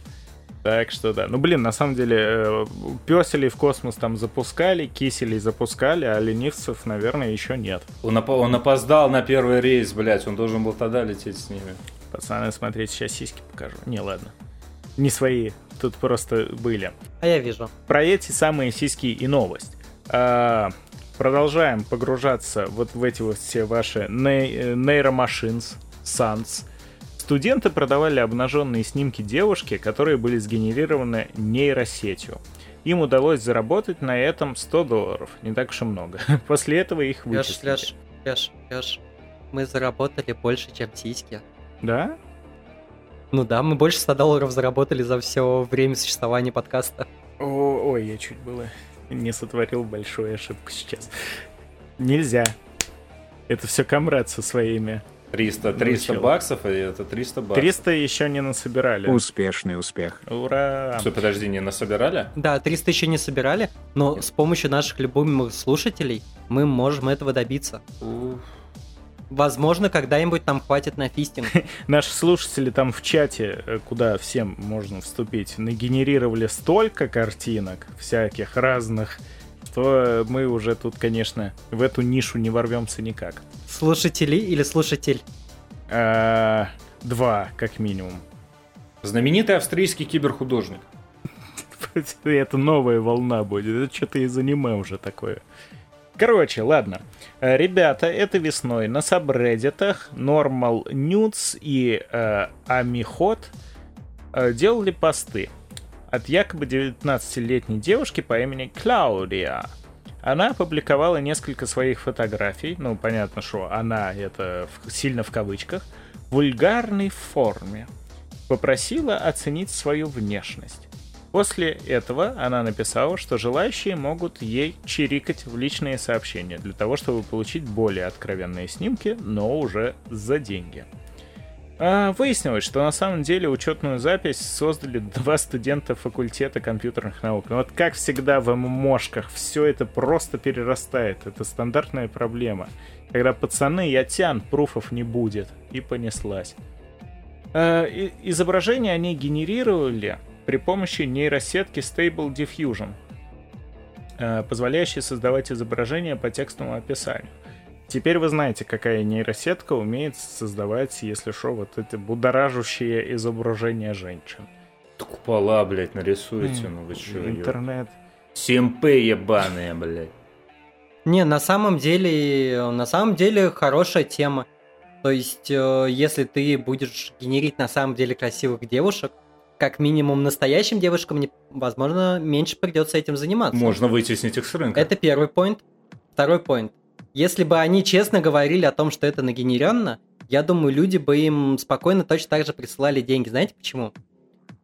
Так что да. Ну, блин, на самом деле, э, песелей в космос там запускали, киселей запускали, а ленивцев, наверное, еще нет. Он, опо- он опоздал на первый рейс, блядь. Он должен был тогда лететь с ними. Пацаны, смотрите, сейчас сиськи покажу. Не, ладно. Не свои, тут просто были. А я вижу. про эти самые сиськи и новость. А, продолжаем погружаться вот в эти вот все ваши ней- э, нейромашинс, санс. Студенты продавали обнаженные снимки девушки, которые были сгенерированы нейросетью. Им удалось заработать на этом 100 долларов, не так уж и много. <laughs> После этого их Леш, вычислили. Леш, Леш, Леш. Мы заработали больше, чем сиськи. Да? Ну да, мы больше 100 долларов заработали за все время существования подкаста. О, ой, я чуть было не сотворил большую ошибку сейчас. Нельзя. Это все комрад со своими 300, 300 Научил. баксов, и это 300 баксов. 300 еще не насобирали. Успешный успех. Ура! Что, подожди, не насобирали? Да, 300 еще не собирали, но с помощью наших любимых слушателей мы можем этого добиться. Возможно, когда-нибудь нам хватит на фистинг. <laughs> Наши слушатели там в чате, э, куда всем можно вступить, нагенерировали столько картинок всяких разных, что э, мы уже тут, конечно, в эту нишу не ворвемся никак. Слушатели или слушатель? А, Два, как минимум. Знаменитый австрийский киберхудожник. <laughs> Это новая волна будет. Это что-то из аниме уже такое. Короче, ладно. Э, Ребята, это весной на сабреддитах Normal Nudes и э, Amihot э, делали посты от якобы 19-летней девушки по имени Клаудия. Она опубликовала несколько своих фотографий, ну, понятно, что она это сильно в кавычках, в вульгарной форме. Попросила оценить свою внешность. После этого она написала, что желающие могут ей чирикать в личные сообщения для того, чтобы получить более откровенные снимки, но уже за деньги. А, выяснилось, что на самом деле учетную запись создали два студента факультета компьютерных наук. Но вот как всегда в ММОшках, все это просто перерастает. Это стандартная проблема. Когда пацаны, я тян, пруфов не будет. И понеслась. А, изображение они генерировали при помощи нейросетки Stable Diffusion, э, позволяющей создавать изображения по текстовому описанию. Теперь вы знаете, какая нейросетка умеет создавать, если что, вот эти будоражащие изображения женщин. Купола, блядь, нарисуйте, ну вы чё, Интернет. Симпы ебаные, блядь. Не, на самом деле, на самом деле хорошая тема. То есть, э, если ты будешь генерить на самом деле красивых девушек, как минимум настоящим девушкам, возможно, меньше придется этим заниматься. Можно вытеснить их с рынка. Это первый поинт. Второй поинт. Если бы они честно говорили о том, что это нагенеренно, я думаю, люди бы им спокойно точно так же присылали деньги. Знаете почему?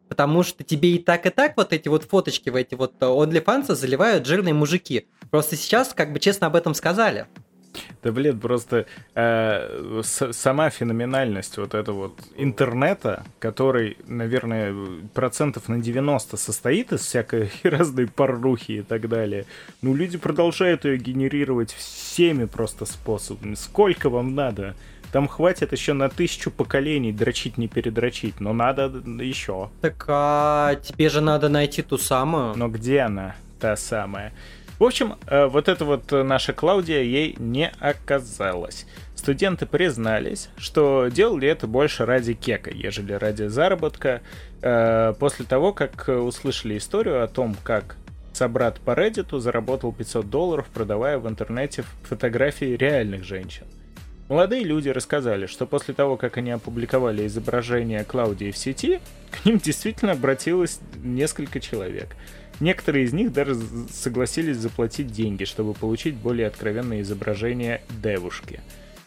Потому что тебе и так, и так вот эти вот фоточки в эти вот э, OnlyFans заливают жирные мужики. Просто сейчас как бы честно об этом сказали. Да, блин, просто э, с- сама феноменальность вот этого вот интернета, который, наверное, процентов на 90 состоит из всякой <laughs> разной порнухи и так далее. Ну, люди продолжают ее генерировать всеми просто способами. Сколько вам надо? Там хватит еще на тысячу поколений дрочить, не передрочить, но надо еще. Так а тебе же надо найти ту самую. Но где она, та самая? В общем, э, вот эта вот э, наша Клаудия ей не оказалась. Студенты признались, что делали это больше ради кека, ежели ради заработка. Э, После того, как услышали историю о том, как собрат по Reddit заработал 500 долларов, продавая в интернете фотографии реальных женщин. Молодые люди рассказали, что после того, как они опубликовали изображение Клаудии в сети, к ним действительно обратилось несколько человек. Некоторые из них даже согласились заплатить деньги, чтобы получить более откровенное изображение девушки.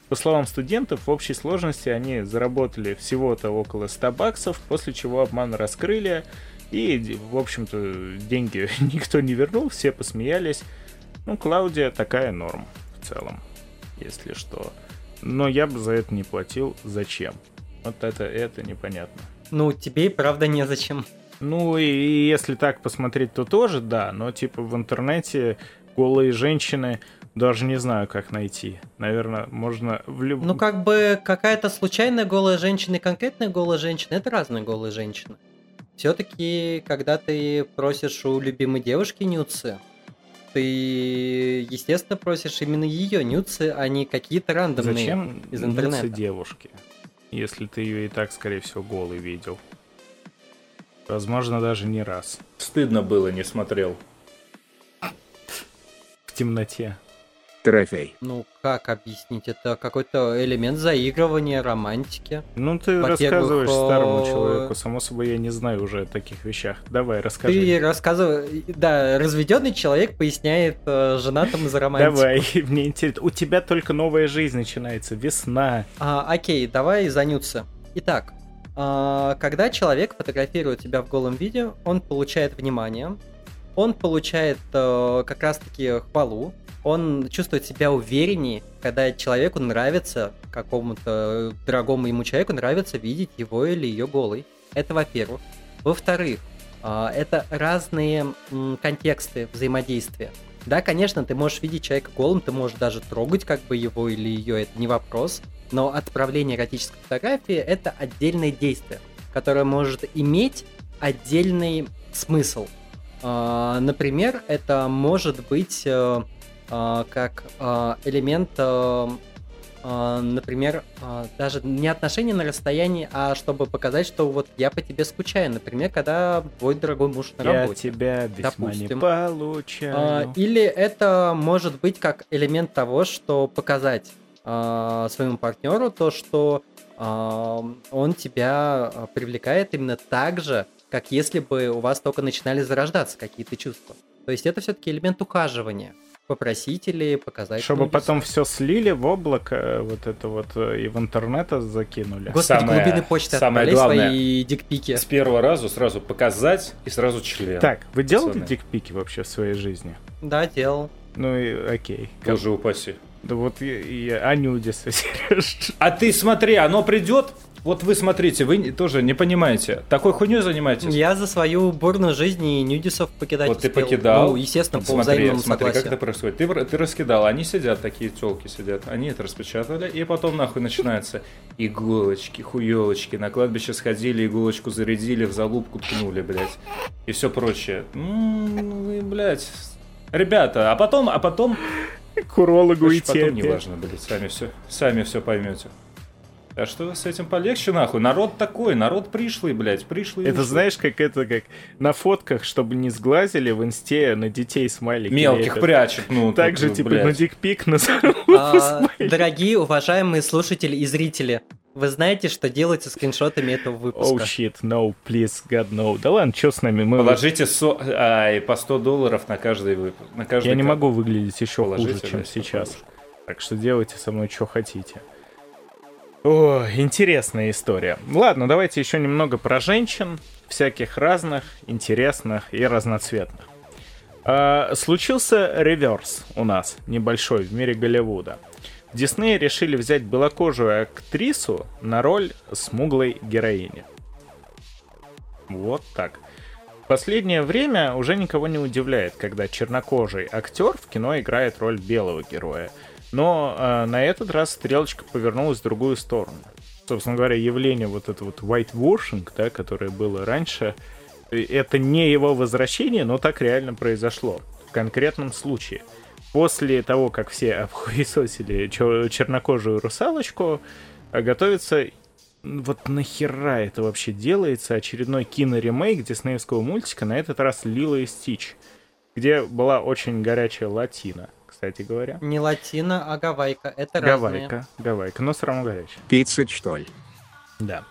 По словам студентов, в общей сложности они заработали всего-то около 100 баксов, после чего обман раскрыли, и, в общем-то, деньги <laughs> никто не вернул, все посмеялись. Ну, Клаудия такая норм в целом, если что. но я бы за это не платил. Зачем? Вот это, это непонятно. Ну, тебе и правда незачем. Ну и, и если так посмотреть, то тоже да, но типа в интернете голые женщины даже не знаю, как найти. Наверное, можно в любом... Ну, как бы какая-то случайная голая женщина и конкретная голая женщина это разные голые женщины. Все-таки, когда ты просишь у любимой девушки нюцы, ты, естественно, просишь именно ее нюцы, а не какие-то рандомные Зачем из интернета. девушки, если ты ее и так, скорее всего, голый видел? Возможно, даже не раз. Стыдно было, не смотрел. В темноте. Трофей. Ну, как объяснить? Это какой-то элемент заигрывания, романтики. Ну, ты рассказываешь старому человеку. Само собой, я не знаю уже о таких вещах. Давай, расскажи. Ты рассказывай, да, разведенный человек поясняет э, женатому за романтику. Давай, <laughs> мне интересно. У тебя только новая жизнь начинается. Весна. А, окей, давай занються. Итак, когда человек фотографирует тебя в голом виде, он получает внимание, он получает э, как раз-таки хвалу, он чувствует себя увереннее, когда человеку нравится, какому-то дорогому ему человеку нравится видеть его или ее голой. Это во-первых. Во-вторых, а, это разные контексты взаимодействия. Да, конечно, ты можешь видеть человека голым, ты можешь даже трогать как бы его или ее, это не вопрос. Но отправление эротической фотографии это отдельное действие, которое может иметь отдельный смысл. А, Например, это может быть э, а, как а, элемент, э, например, а, даже не отношения на расстоянии, а чтобы показать, что вот я по тебе скучаю. Например, когда твой дорогой муж на Я работе. тебя весьма не Допустим. получаю. А, Или это может быть как элемент того, что показать а, своему партнеру то, что он тебя привлекает именно так же, как если бы у вас только начинали зарождаться какие-то чувства. То есть это все-таки элемент ухаживания. Попросить или показать. Чтобы нудис. потом все слили в облако, э, вот это вот, э, и в интернет закинули. Господи, Самое- глубины почты самое главное- свои дикпики. С первого раза сразу показать и сразу член. Так, вы делали Пацаны. дикпики вообще в своей жизни? Да, делал. Ну и окей. Боже упаси. Да вот я, я Анюдиса, Сереж. А ты смотри, оно придет. Вот вы смотрите, вы тоже не понимаете. Такой хуйней занимаетесь? Я за свою бурную жизнь и нюдисов покидать Вот ты успел. покидал. Ну, естественно, по смотри, взаимному смотри, согласию. как это происходит. Ты, ты раскидал, они сидят, такие телки сидят, они это распечатали, и потом нахуй начинается иголочки, хуелочки, на кладбище сходили, иголочку зарядили, в залупку ткнули, блядь, и все прочее. М, вы, блядь, ребята, а потом, а потом, К урологу идти. потом не опять. важно, блядь, сами все, сами все поймете. А что с этим полегче, нахуй? Народ такой, народ пришлый, блядь, пришлый. Это ушлый. знаешь, как это, как на фотках, чтобы не сглазили, в инсте на детей смайлики Мелких лепят. прячут, ну. Так же, типа, блядь. на дикпик на А, <laughs> Дорогие, уважаемые слушатели и зрители, вы знаете, что делать со скриншотами этого Oh выпуска? shit, no, please, God, no. Да ладно, что с нами? Мы... Положите со... ай, по 100 долларов на каждый выпуск. На каждый Я не ка- могу выглядеть еще Положите, хуже, чем сейчас. подушку. Так что делайте со мной, что хотите. О, интересная история. Ладно, давайте еще немного про женщин, всяких разных, интересных и разноцветных. А, случился реверс у нас, небольшой, в мире Голливуда. В Диснее решили взять белокожую актрису на роль смуглой героини. Вот так. Последнее время уже никого не удивляет, когда чернокожий актер в кино играет роль белого героя. Но э, на этот раз стрелочка повернулась в другую сторону. Собственно говоря, явление вот это вот whitewashing, да, которое было раньше, э, это не его возвращение, но так реально произошло. В конкретном случае. После того, как все <laughs> обхуесосили чернокожую русалочку, э, готовится вот нахера это вообще делается? Очередной киноремейк диснеевского мультика, на этот раз Лила и Стич, где была очень горячая латина, кстати говоря. Не латина, а гавайка. Это разные. Гавайка, гавайка, но все равно горячая. Пицца, что ли? Да.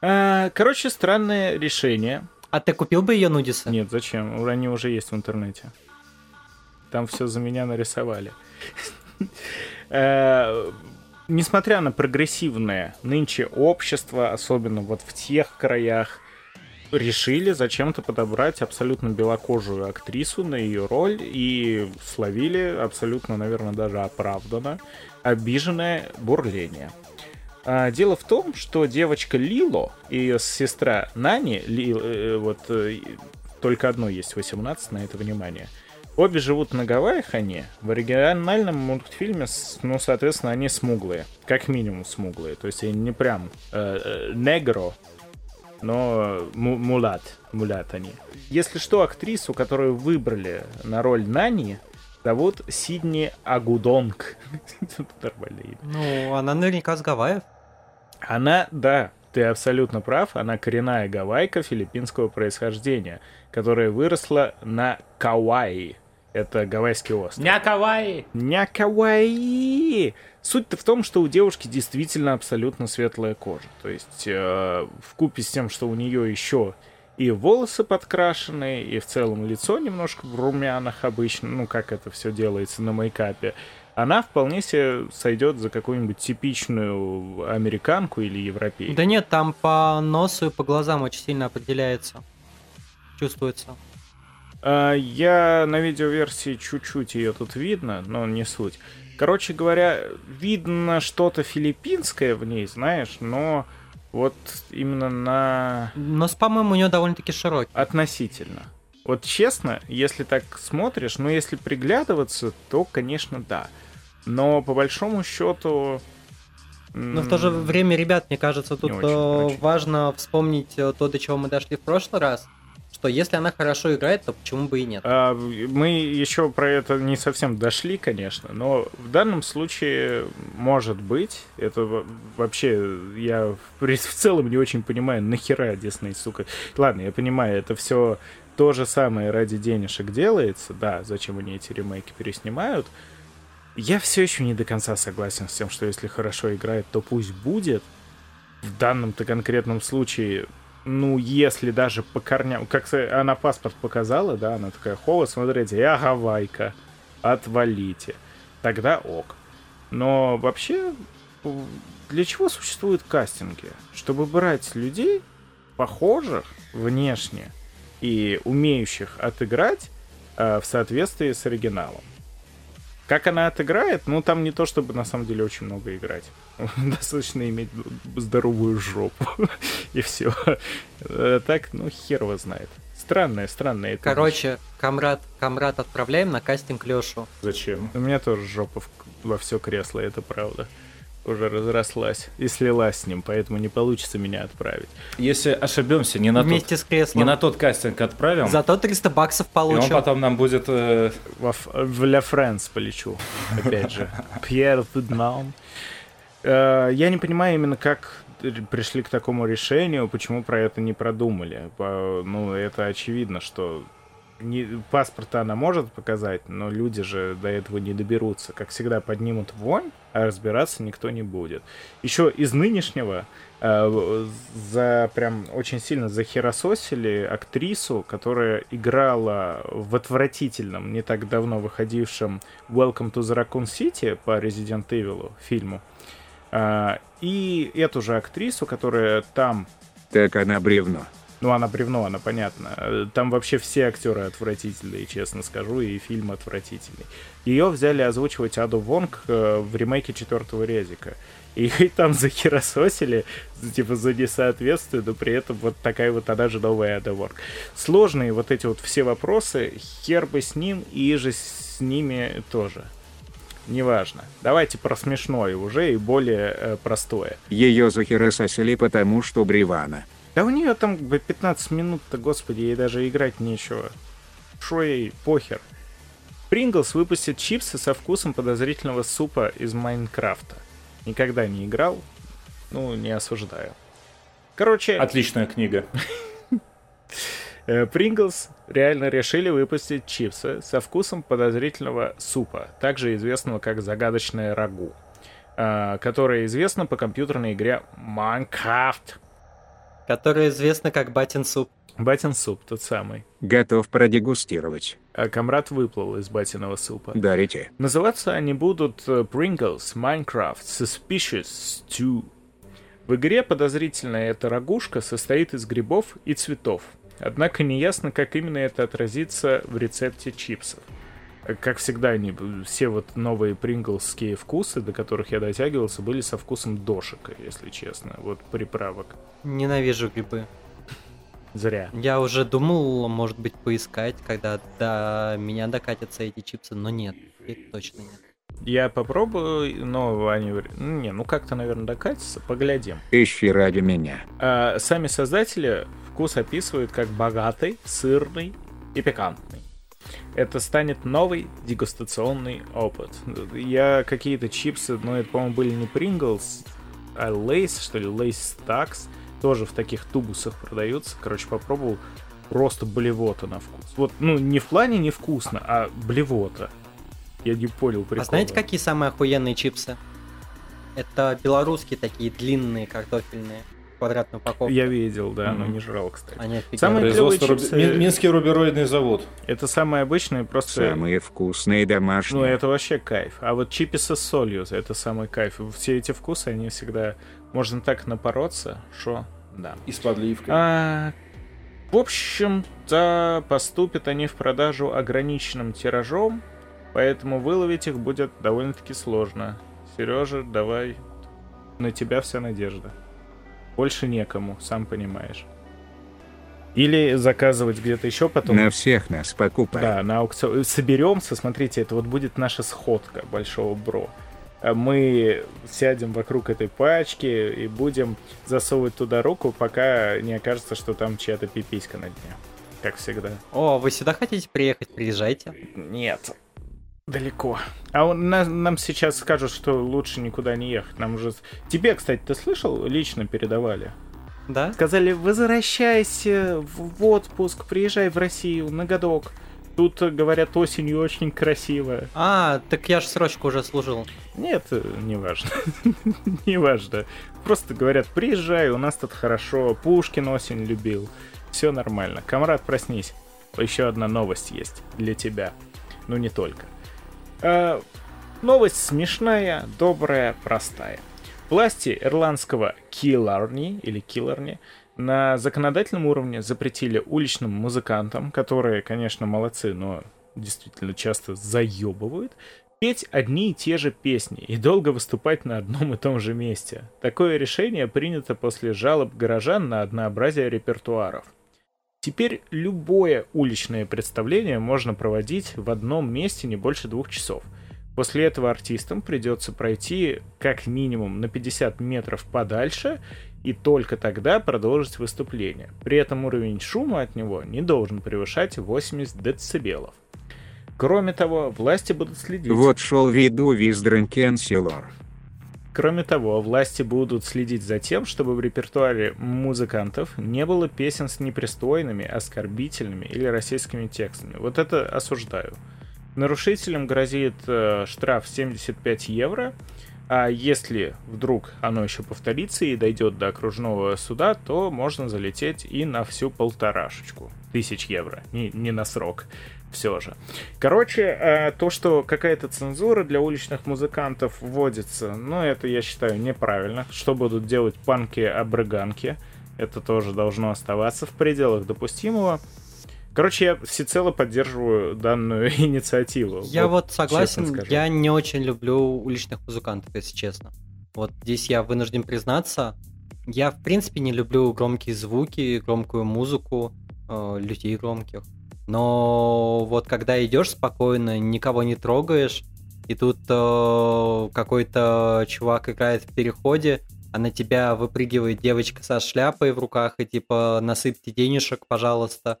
А, короче, странное решение. А ты купил бы ее нудиса? Нет, зачем? Они уже есть в интернете. Там все за меня нарисовали. <laughs> Э, Несмотря на прогрессивное нынче общество, особенно вот в тех краях, решили зачем-то подобрать абсолютно белокожую актрису на ее роль и словили абсолютно, наверное, даже оправданно обиженное бурление. А, дело в том, что девочка Лило и ее сестра Нани, Ли, э, вот э, только одной есть 18 на это внимание, обе живут на Гавайях они. В оригинальном мультфильме, ну, соответственно, они смуглые. Как минимум смуглые. То есть они не прям э, э, негро, но му- мулат. Мулят они. Если что, актрису, которую выбрали на роль Нани, зовут Сидни Агудонг. <laughs> Нормальное имя. Ну, она наверняка с Гавайев. Она, да, ты абсолютно прав, она коренная гавайка филиппинского происхождения, которая выросла на Кауаи. Это гавайский остров. Ня Кавайи! Ня Кауаи! Суть-то в том, что у девушки действительно абсолютно светлая кожа. То есть э, в купе с тем, что у нее еще и волосы подкрашены, и в целом лицо немножко в румянах обычно, ну как это все делается на мейкапе, она вполне себе сойдет за какую-нибудь типичную американку или европейку. Да нет, там по носу и по глазам очень сильно определяется. Чувствуется. А, Я на видеоверсии чуть-чуть ее тут видно, но не суть. Короче говоря, видно что-то филиппинское в ней, знаешь, но вот именно на Нос, по-моему, у нее довольно-таки широкий. относительно. Вот честно, если так смотришь, ну если приглядываться, то, конечно, да. Но по большому счету... Но в то же время, ребят, мне кажется, тут очень, э, очень. важно вспомнить э, то, до чего мы дошли в прошлый раз, что если она хорошо играет, то почему бы и нет? А, Мы еще про это не совсем дошли, конечно, но в данном случае может быть. Это во- вообще я в <laughs> целом не очень понимаю, нахера Дисней, сука. Ладно, я понимаю, это все то же самое ради денежек делается, да, зачем они эти ремейки переснимают. Я все еще не до конца согласен с тем, что если хорошо играет, то пусть будет. В данном-то конкретном случае, ну, если даже по корням... Как она паспорт показала, да, она такая, хо, смотрите, я гавайка, отвалите. Тогда ок. Но вообще, для чего существуют кастинги? Чтобы брать людей, похожих внешне и умеющих отыграть э, в соответствии с оригиналом. Как она отыграет, ну там не то, чтобы на самом деле очень много играть. <laughs> Достаточно иметь здоровую жопу. <laughs> И все. Так, ну, хер его знает. Странное, странное. это Короче, Камрад, Камрад, отправляем на кастинг Лешу. Зачем? У меня тоже жопа во все кресло, это правда. Уже разрослась и слилась с ним, поэтому не получится меня отправить. Если ошибемся, не на, Вместе с тот, креслом. не на тот кастинг отправим, Зато 300 баксов и он получим. потом нам будет... э, Во, в Ля Фрэнс полечу, опять же. <laughs> Пьер Виднам. Э, Я не понимаю именно, как пришли к такому решению, почему про это не продумали. Ну, это очевидно, что не, паспорта она может показать, но люди же до этого не доберутся. Как всегда, поднимут вонь, а разбираться никто не будет. Еще из нынешнего э, за прям очень сильно захерососили актрису, которая играла в отвратительном, не так давно выходившем Welcome to the Raccoon City по Resident Evil фильму. А, и эту же актрису, которая там Так она бревно. Ну, она бревно, она понятно. Э, Там вообще все актеры отвратительные, честно скажу, и фильм отвратительный. Ее взяли озвучивать Аду Вонг э, в ремейке четвертого Резика. И <laughs> там захерососили, типа, за несоответствие, но при этом вот такая вот она же новая Ада Вонг. Сложные вот эти вот все вопросы, хер бы с ним и же с ними тоже. Неважно. Давайте про смешное уже и более э, простое. Ее захерососили потому, что бревана. Да у нее там бы 15 минут-то, господи, ей даже играть нечего. Шо ей, похер. Принглс выпустит чипсы со вкусом подозрительного супа из Майнкрафта. Никогда не играл, ну, не осуждаю. Короче, Отличная книга. э, Принглс реально решили выпустить чипсы со вкусом подозрительного супа, также известного как загадочное рагу, э, которое известно по компьютерной игре Майнкрафт. Который известна как Батин Суп. Батин суп, тот самый. Готов продегустировать. А комрад выплыл из батиного супа. Дарите. Называться они будут э, Pringles Minecraft Suspicious Stew. В игре подозрительная эта рагушка состоит из грибов и цветов. Однако неясно, как именно это отразится в рецепте чипсов. Как всегда, они все вот новые принглские вкусы, до которых я дотягивался, были со вкусом дошика, если честно. Вот приправок. Ненавижу грибы. Зря. Я уже думал, может быть, поискать, когда до меня докатятся эти чипсы, но нет, их точно нет. Я попробую, но они говорят, «Ну, не, ну как-то, наверное, докатится, поглядим. Ищи ради меня. А, сами создатели вкус описывают как богатый, сырный и пикантный. Это станет новый дегустационный опыт. Я какие-то чипсы, но это, по-моему, были не Pringles, а Lays, что ли, Lays Stacks, тоже в таких тубусах продаются. Короче, попробовал просто блевота на вкус. Вот, ну, не в плане невкусно, а блевота. Я не понял прикола. А знаете, какие самые охуенные чипсы? Это белорусские такие длинные картофельные, квадратную упаковку. Я видел, да, но Мгм. не жрал, кстати. Они офигенные. Самые Производство чипсы- Мин- Минский рубероидный завод. Это самые обычные, просто... Самые вкусные Ну, домашние. это вообще кайф. А вот чиписы с солью, это самый кайф. Все эти вкусы, они всегда... Можно так напороться, что... Да. И с подливкой. А, в общем-то, поступят они в продажу ограниченным тиражом, поэтому выловить их будет довольно-таки сложно. Сережа, давай, на тебя вся надежда. Больше некому, сам понимаешь. Или заказывать где-то еще потом. На всех нас покупай. Да, на аукцион. Соберемся, смотрите, это вот будет наша сходка большого бро. А Мы сядем вокруг этой пачки и будем засовывать туда руку, пока не окажется, что там чья-то пиписька на дне. Как всегда. О, вы сюда хотите приехать? Приезжайте. Нет. Далеко. А он, на- нам сейчас скажут, что лучше никуда не ехать. Нам уже... Тебе, кстати, ты слышал? Лично передавали. Да? Сказали, возвращайся в отпуск, приезжай в Россию на годок. Тут, э, говорят, осенью очень красиво. А, так я же срочку уже служил. Нет, э, не важно. <laughs> не важно. Просто говорят, приезжай, у нас тут хорошо. Пушкин осень любил. Все нормально. Камрад, проснись. Еще одна новость есть для тебя. Ну, не только. А, новость смешная, добрая, простая. Власти ирландского Килларни или Килларни на законодательном уровне запретили уличным музыкантам, которые, конечно, молодцы, но действительно часто заебывают, петь одни и те же песни и долго выступать на одном и том же месте. Такое решение принято после жалоб горожан на однообразие репертуаров. Теперь любое уличное представление можно проводить в одном месте не больше двух часов. После этого артистам придется пройти как минимум на 50 метров подальше и только тогда продолжить выступление. При этом уровень шума от него не должен превышать 80 децибелов. Кроме того, власти будут следить. Вот шел виду Виздрен Кенсилор. Кроме того, власти будут следить за тем, чтобы в репертуаре музыкантов не было песен с непристойными, оскорбительными или российскими текстами. Вот это осуждаю. Нарушителям грозит э, штраф 75 евро, а если вдруг оно еще повторится и дойдет до окружного суда, то можно залететь и на всю полторашечку тысяч евро, не, не на срок все же. Короче, э, то, что какая-то цензура для уличных музыкантов вводится, ну, это, я считаю, неправильно. Что будут делать панки-абрыганки? Это тоже должно оставаться в пределах допустимого. Короче, я всецело поддерживаю данную <laughs> инициативу. Я вот честно согласен, я не очень люблю уличных музыкантов, если честно. Вот здесь я вынужден признаться, я в принципе не люблю громкие звуки, громкую музыку, э, людей громких. Но вот когда идешь спокойно, никого не трогаешь, и тут э, какой-то чувак играет в переходе, а на тебя выпрыгивает девочка со шляпой в руках и типа насыпьте денежек, пожалуйста.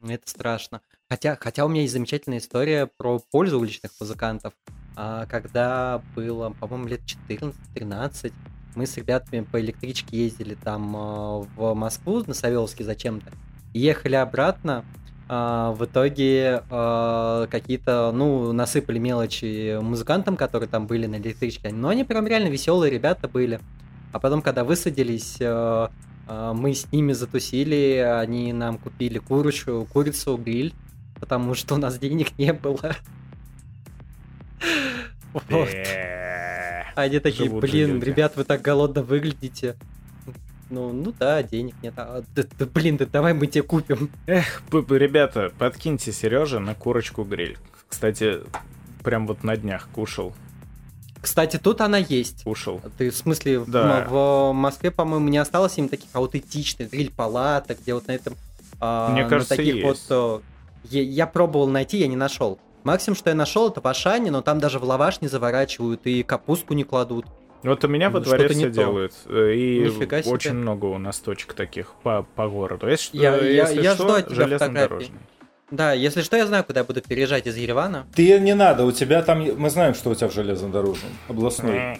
Это страшно. Хотя, хотя у меня есть замечательная история про пользу уличных музыкантов. А, когда было, по-моему, лет 14-13, мы с ребятами по электричке ездили там а, в Москву на Савеловске зачем-то. Ехали обратно. А, в итоге а, какие-то, ну, насыпали мелочи музыкантам, которые там были на электричке. Но они прям реально веселые ребята были. А потом, когда высадились, а, мы с ними затусили, они нам купили курочку, курицу, гриль, потому что у нас денег не было. <laughs> Вот. Они такие, блин, люди». ребят, вы так голодно выглядите. Ну, ну да, денег нет. А, да- да, блин, да давай мы тебе купим. Эх, ребята, подкиньте Сереже на курочку гриль. Кстати, прям вот на днях кушал, Кстати, тут она есть. кушал. Ты в смысле в- Да. в, Москве, по-моему, не осталось им таких аутентичных гриль-палаток, где вот на этом а, Мне на кажется, таких есть. вот э, я, я пробовал найти, я не нашел. Максимум, что я нашел, это в Ашане, но там даже в лаваш не заворачивают и капустку не кладут. Вот у меня во Ну, дворе все делают. э, И очень много у нас точек таких по, по городу. Если, Я- я- если я что, жду от тебя железнодорожный. Да, если что, я знаю, куда я буду переезжать из Еревана. Ты не надо, у тебя там, мы знаем, что у тебя в железнодорожном, областной.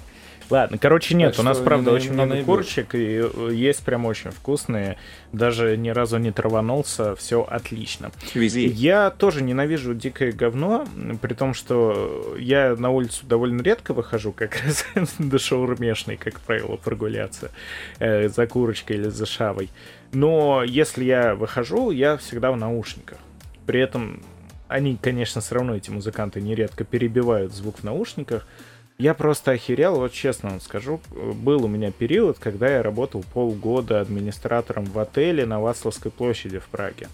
Ладно, короче, нет, Так у нас, правда, не- очень не много наебешь. курочек, и э, есть прям очень вкусные. Даже ни разу не траванулся, все отлично. Вези. Я тоже ненавижу дикое говно, при том, что я на улицу довольно редко выхожу, как раз <laughs> до шаурмешной, как правило, прогуляться э, за курочкой или за шавой. Но если я выхожу, я всегда в наушниках. При этом они, конечно, все равно, эти музыканты, нередко перебивают звук в наушниках. Я просто охерел, вот честно вам скажу. Был у меня период, когда я работал полгода администратором в отеле на Вацлавской площади в Праге.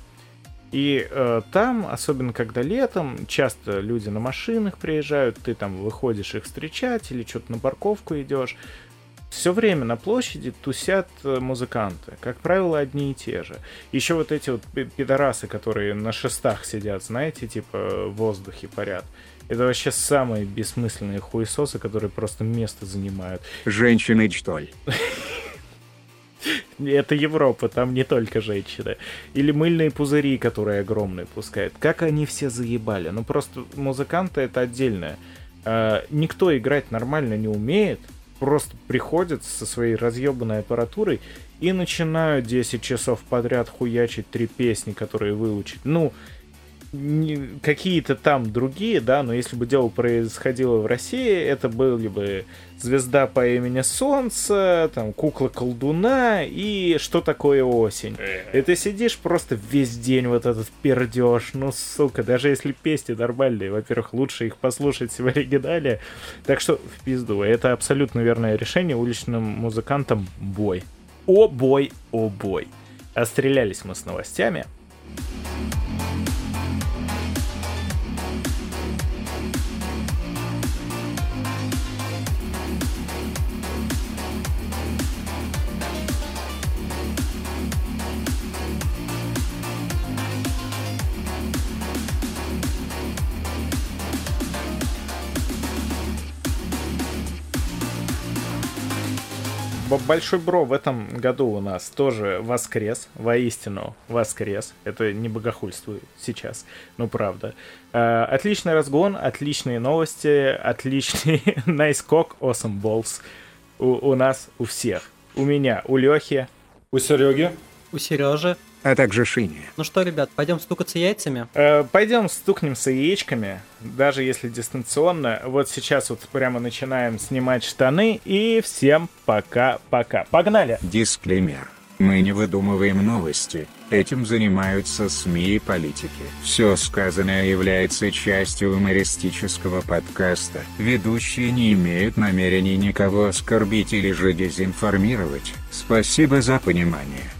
И э, там, особенно когда летом, часто люди на машинах приезжают, ты там выходишь их встречать или что-то на парковку идешь. Все время на площади тусят э, музыканты. Как правило, одни и те же. Еще вот эти вот пи- пидорасы, которые на шестах сидят, знаете, типа э, в воздухе парят. Это вообще самые бессмысленные хуесосы, которые просто место занимают. Женщины что ли? Это Европа, там не только женщины. Или мыльные пузыри, которые огромные пускают. Как они все заебали. Ну просто музыканты это отдельное. А, никто играть нормально не умеет. Просто приходят со своей разъебанной аппаратурой и начинают 10 часов подряд хуячить три песни, которые выучить. Ну, какие-то там другие, да, но если бы дело происходило в России, это были бы звезда по имени Солнце, там кукла колдуна и что такое осень. И ты сидишь просто весь день вот этот пердеж, ну сука, даже если песни нормальные, во-первых, лучше их послушать в оригинале. Так что в пизду. Это абсолютно верное решение уличным музыкантам бой. О бой, о бой. Отстрелялись мы с новостями. Б- Большой Бро в этом году у нас тоже воскрес, воистину воскрес. Это не богохульствую сейчас, ну правда. Э, отличный разгон, отличные новости, отличный <laughs> найскок, awesome balls у, у нас, у всех. У меня, у Лехи. У Сереги. У Сережи. А также Шине. Ну что, ребят, пойдем стукаться яйцами? Э, пойдем стукнемся яичками, даже если дистанционно. Вот сейчас вот прямо начинаем снимать штаны. И всем пока-пока. Погнали! Дисклеймер. Мы не выдумываем новости. Этим занимаются СМИ и политики. Все сказанное является частью юмористического подкаста. Ведущие не имеют намерений никого оскорбить или же дезинформировать. Спасибо за понимание.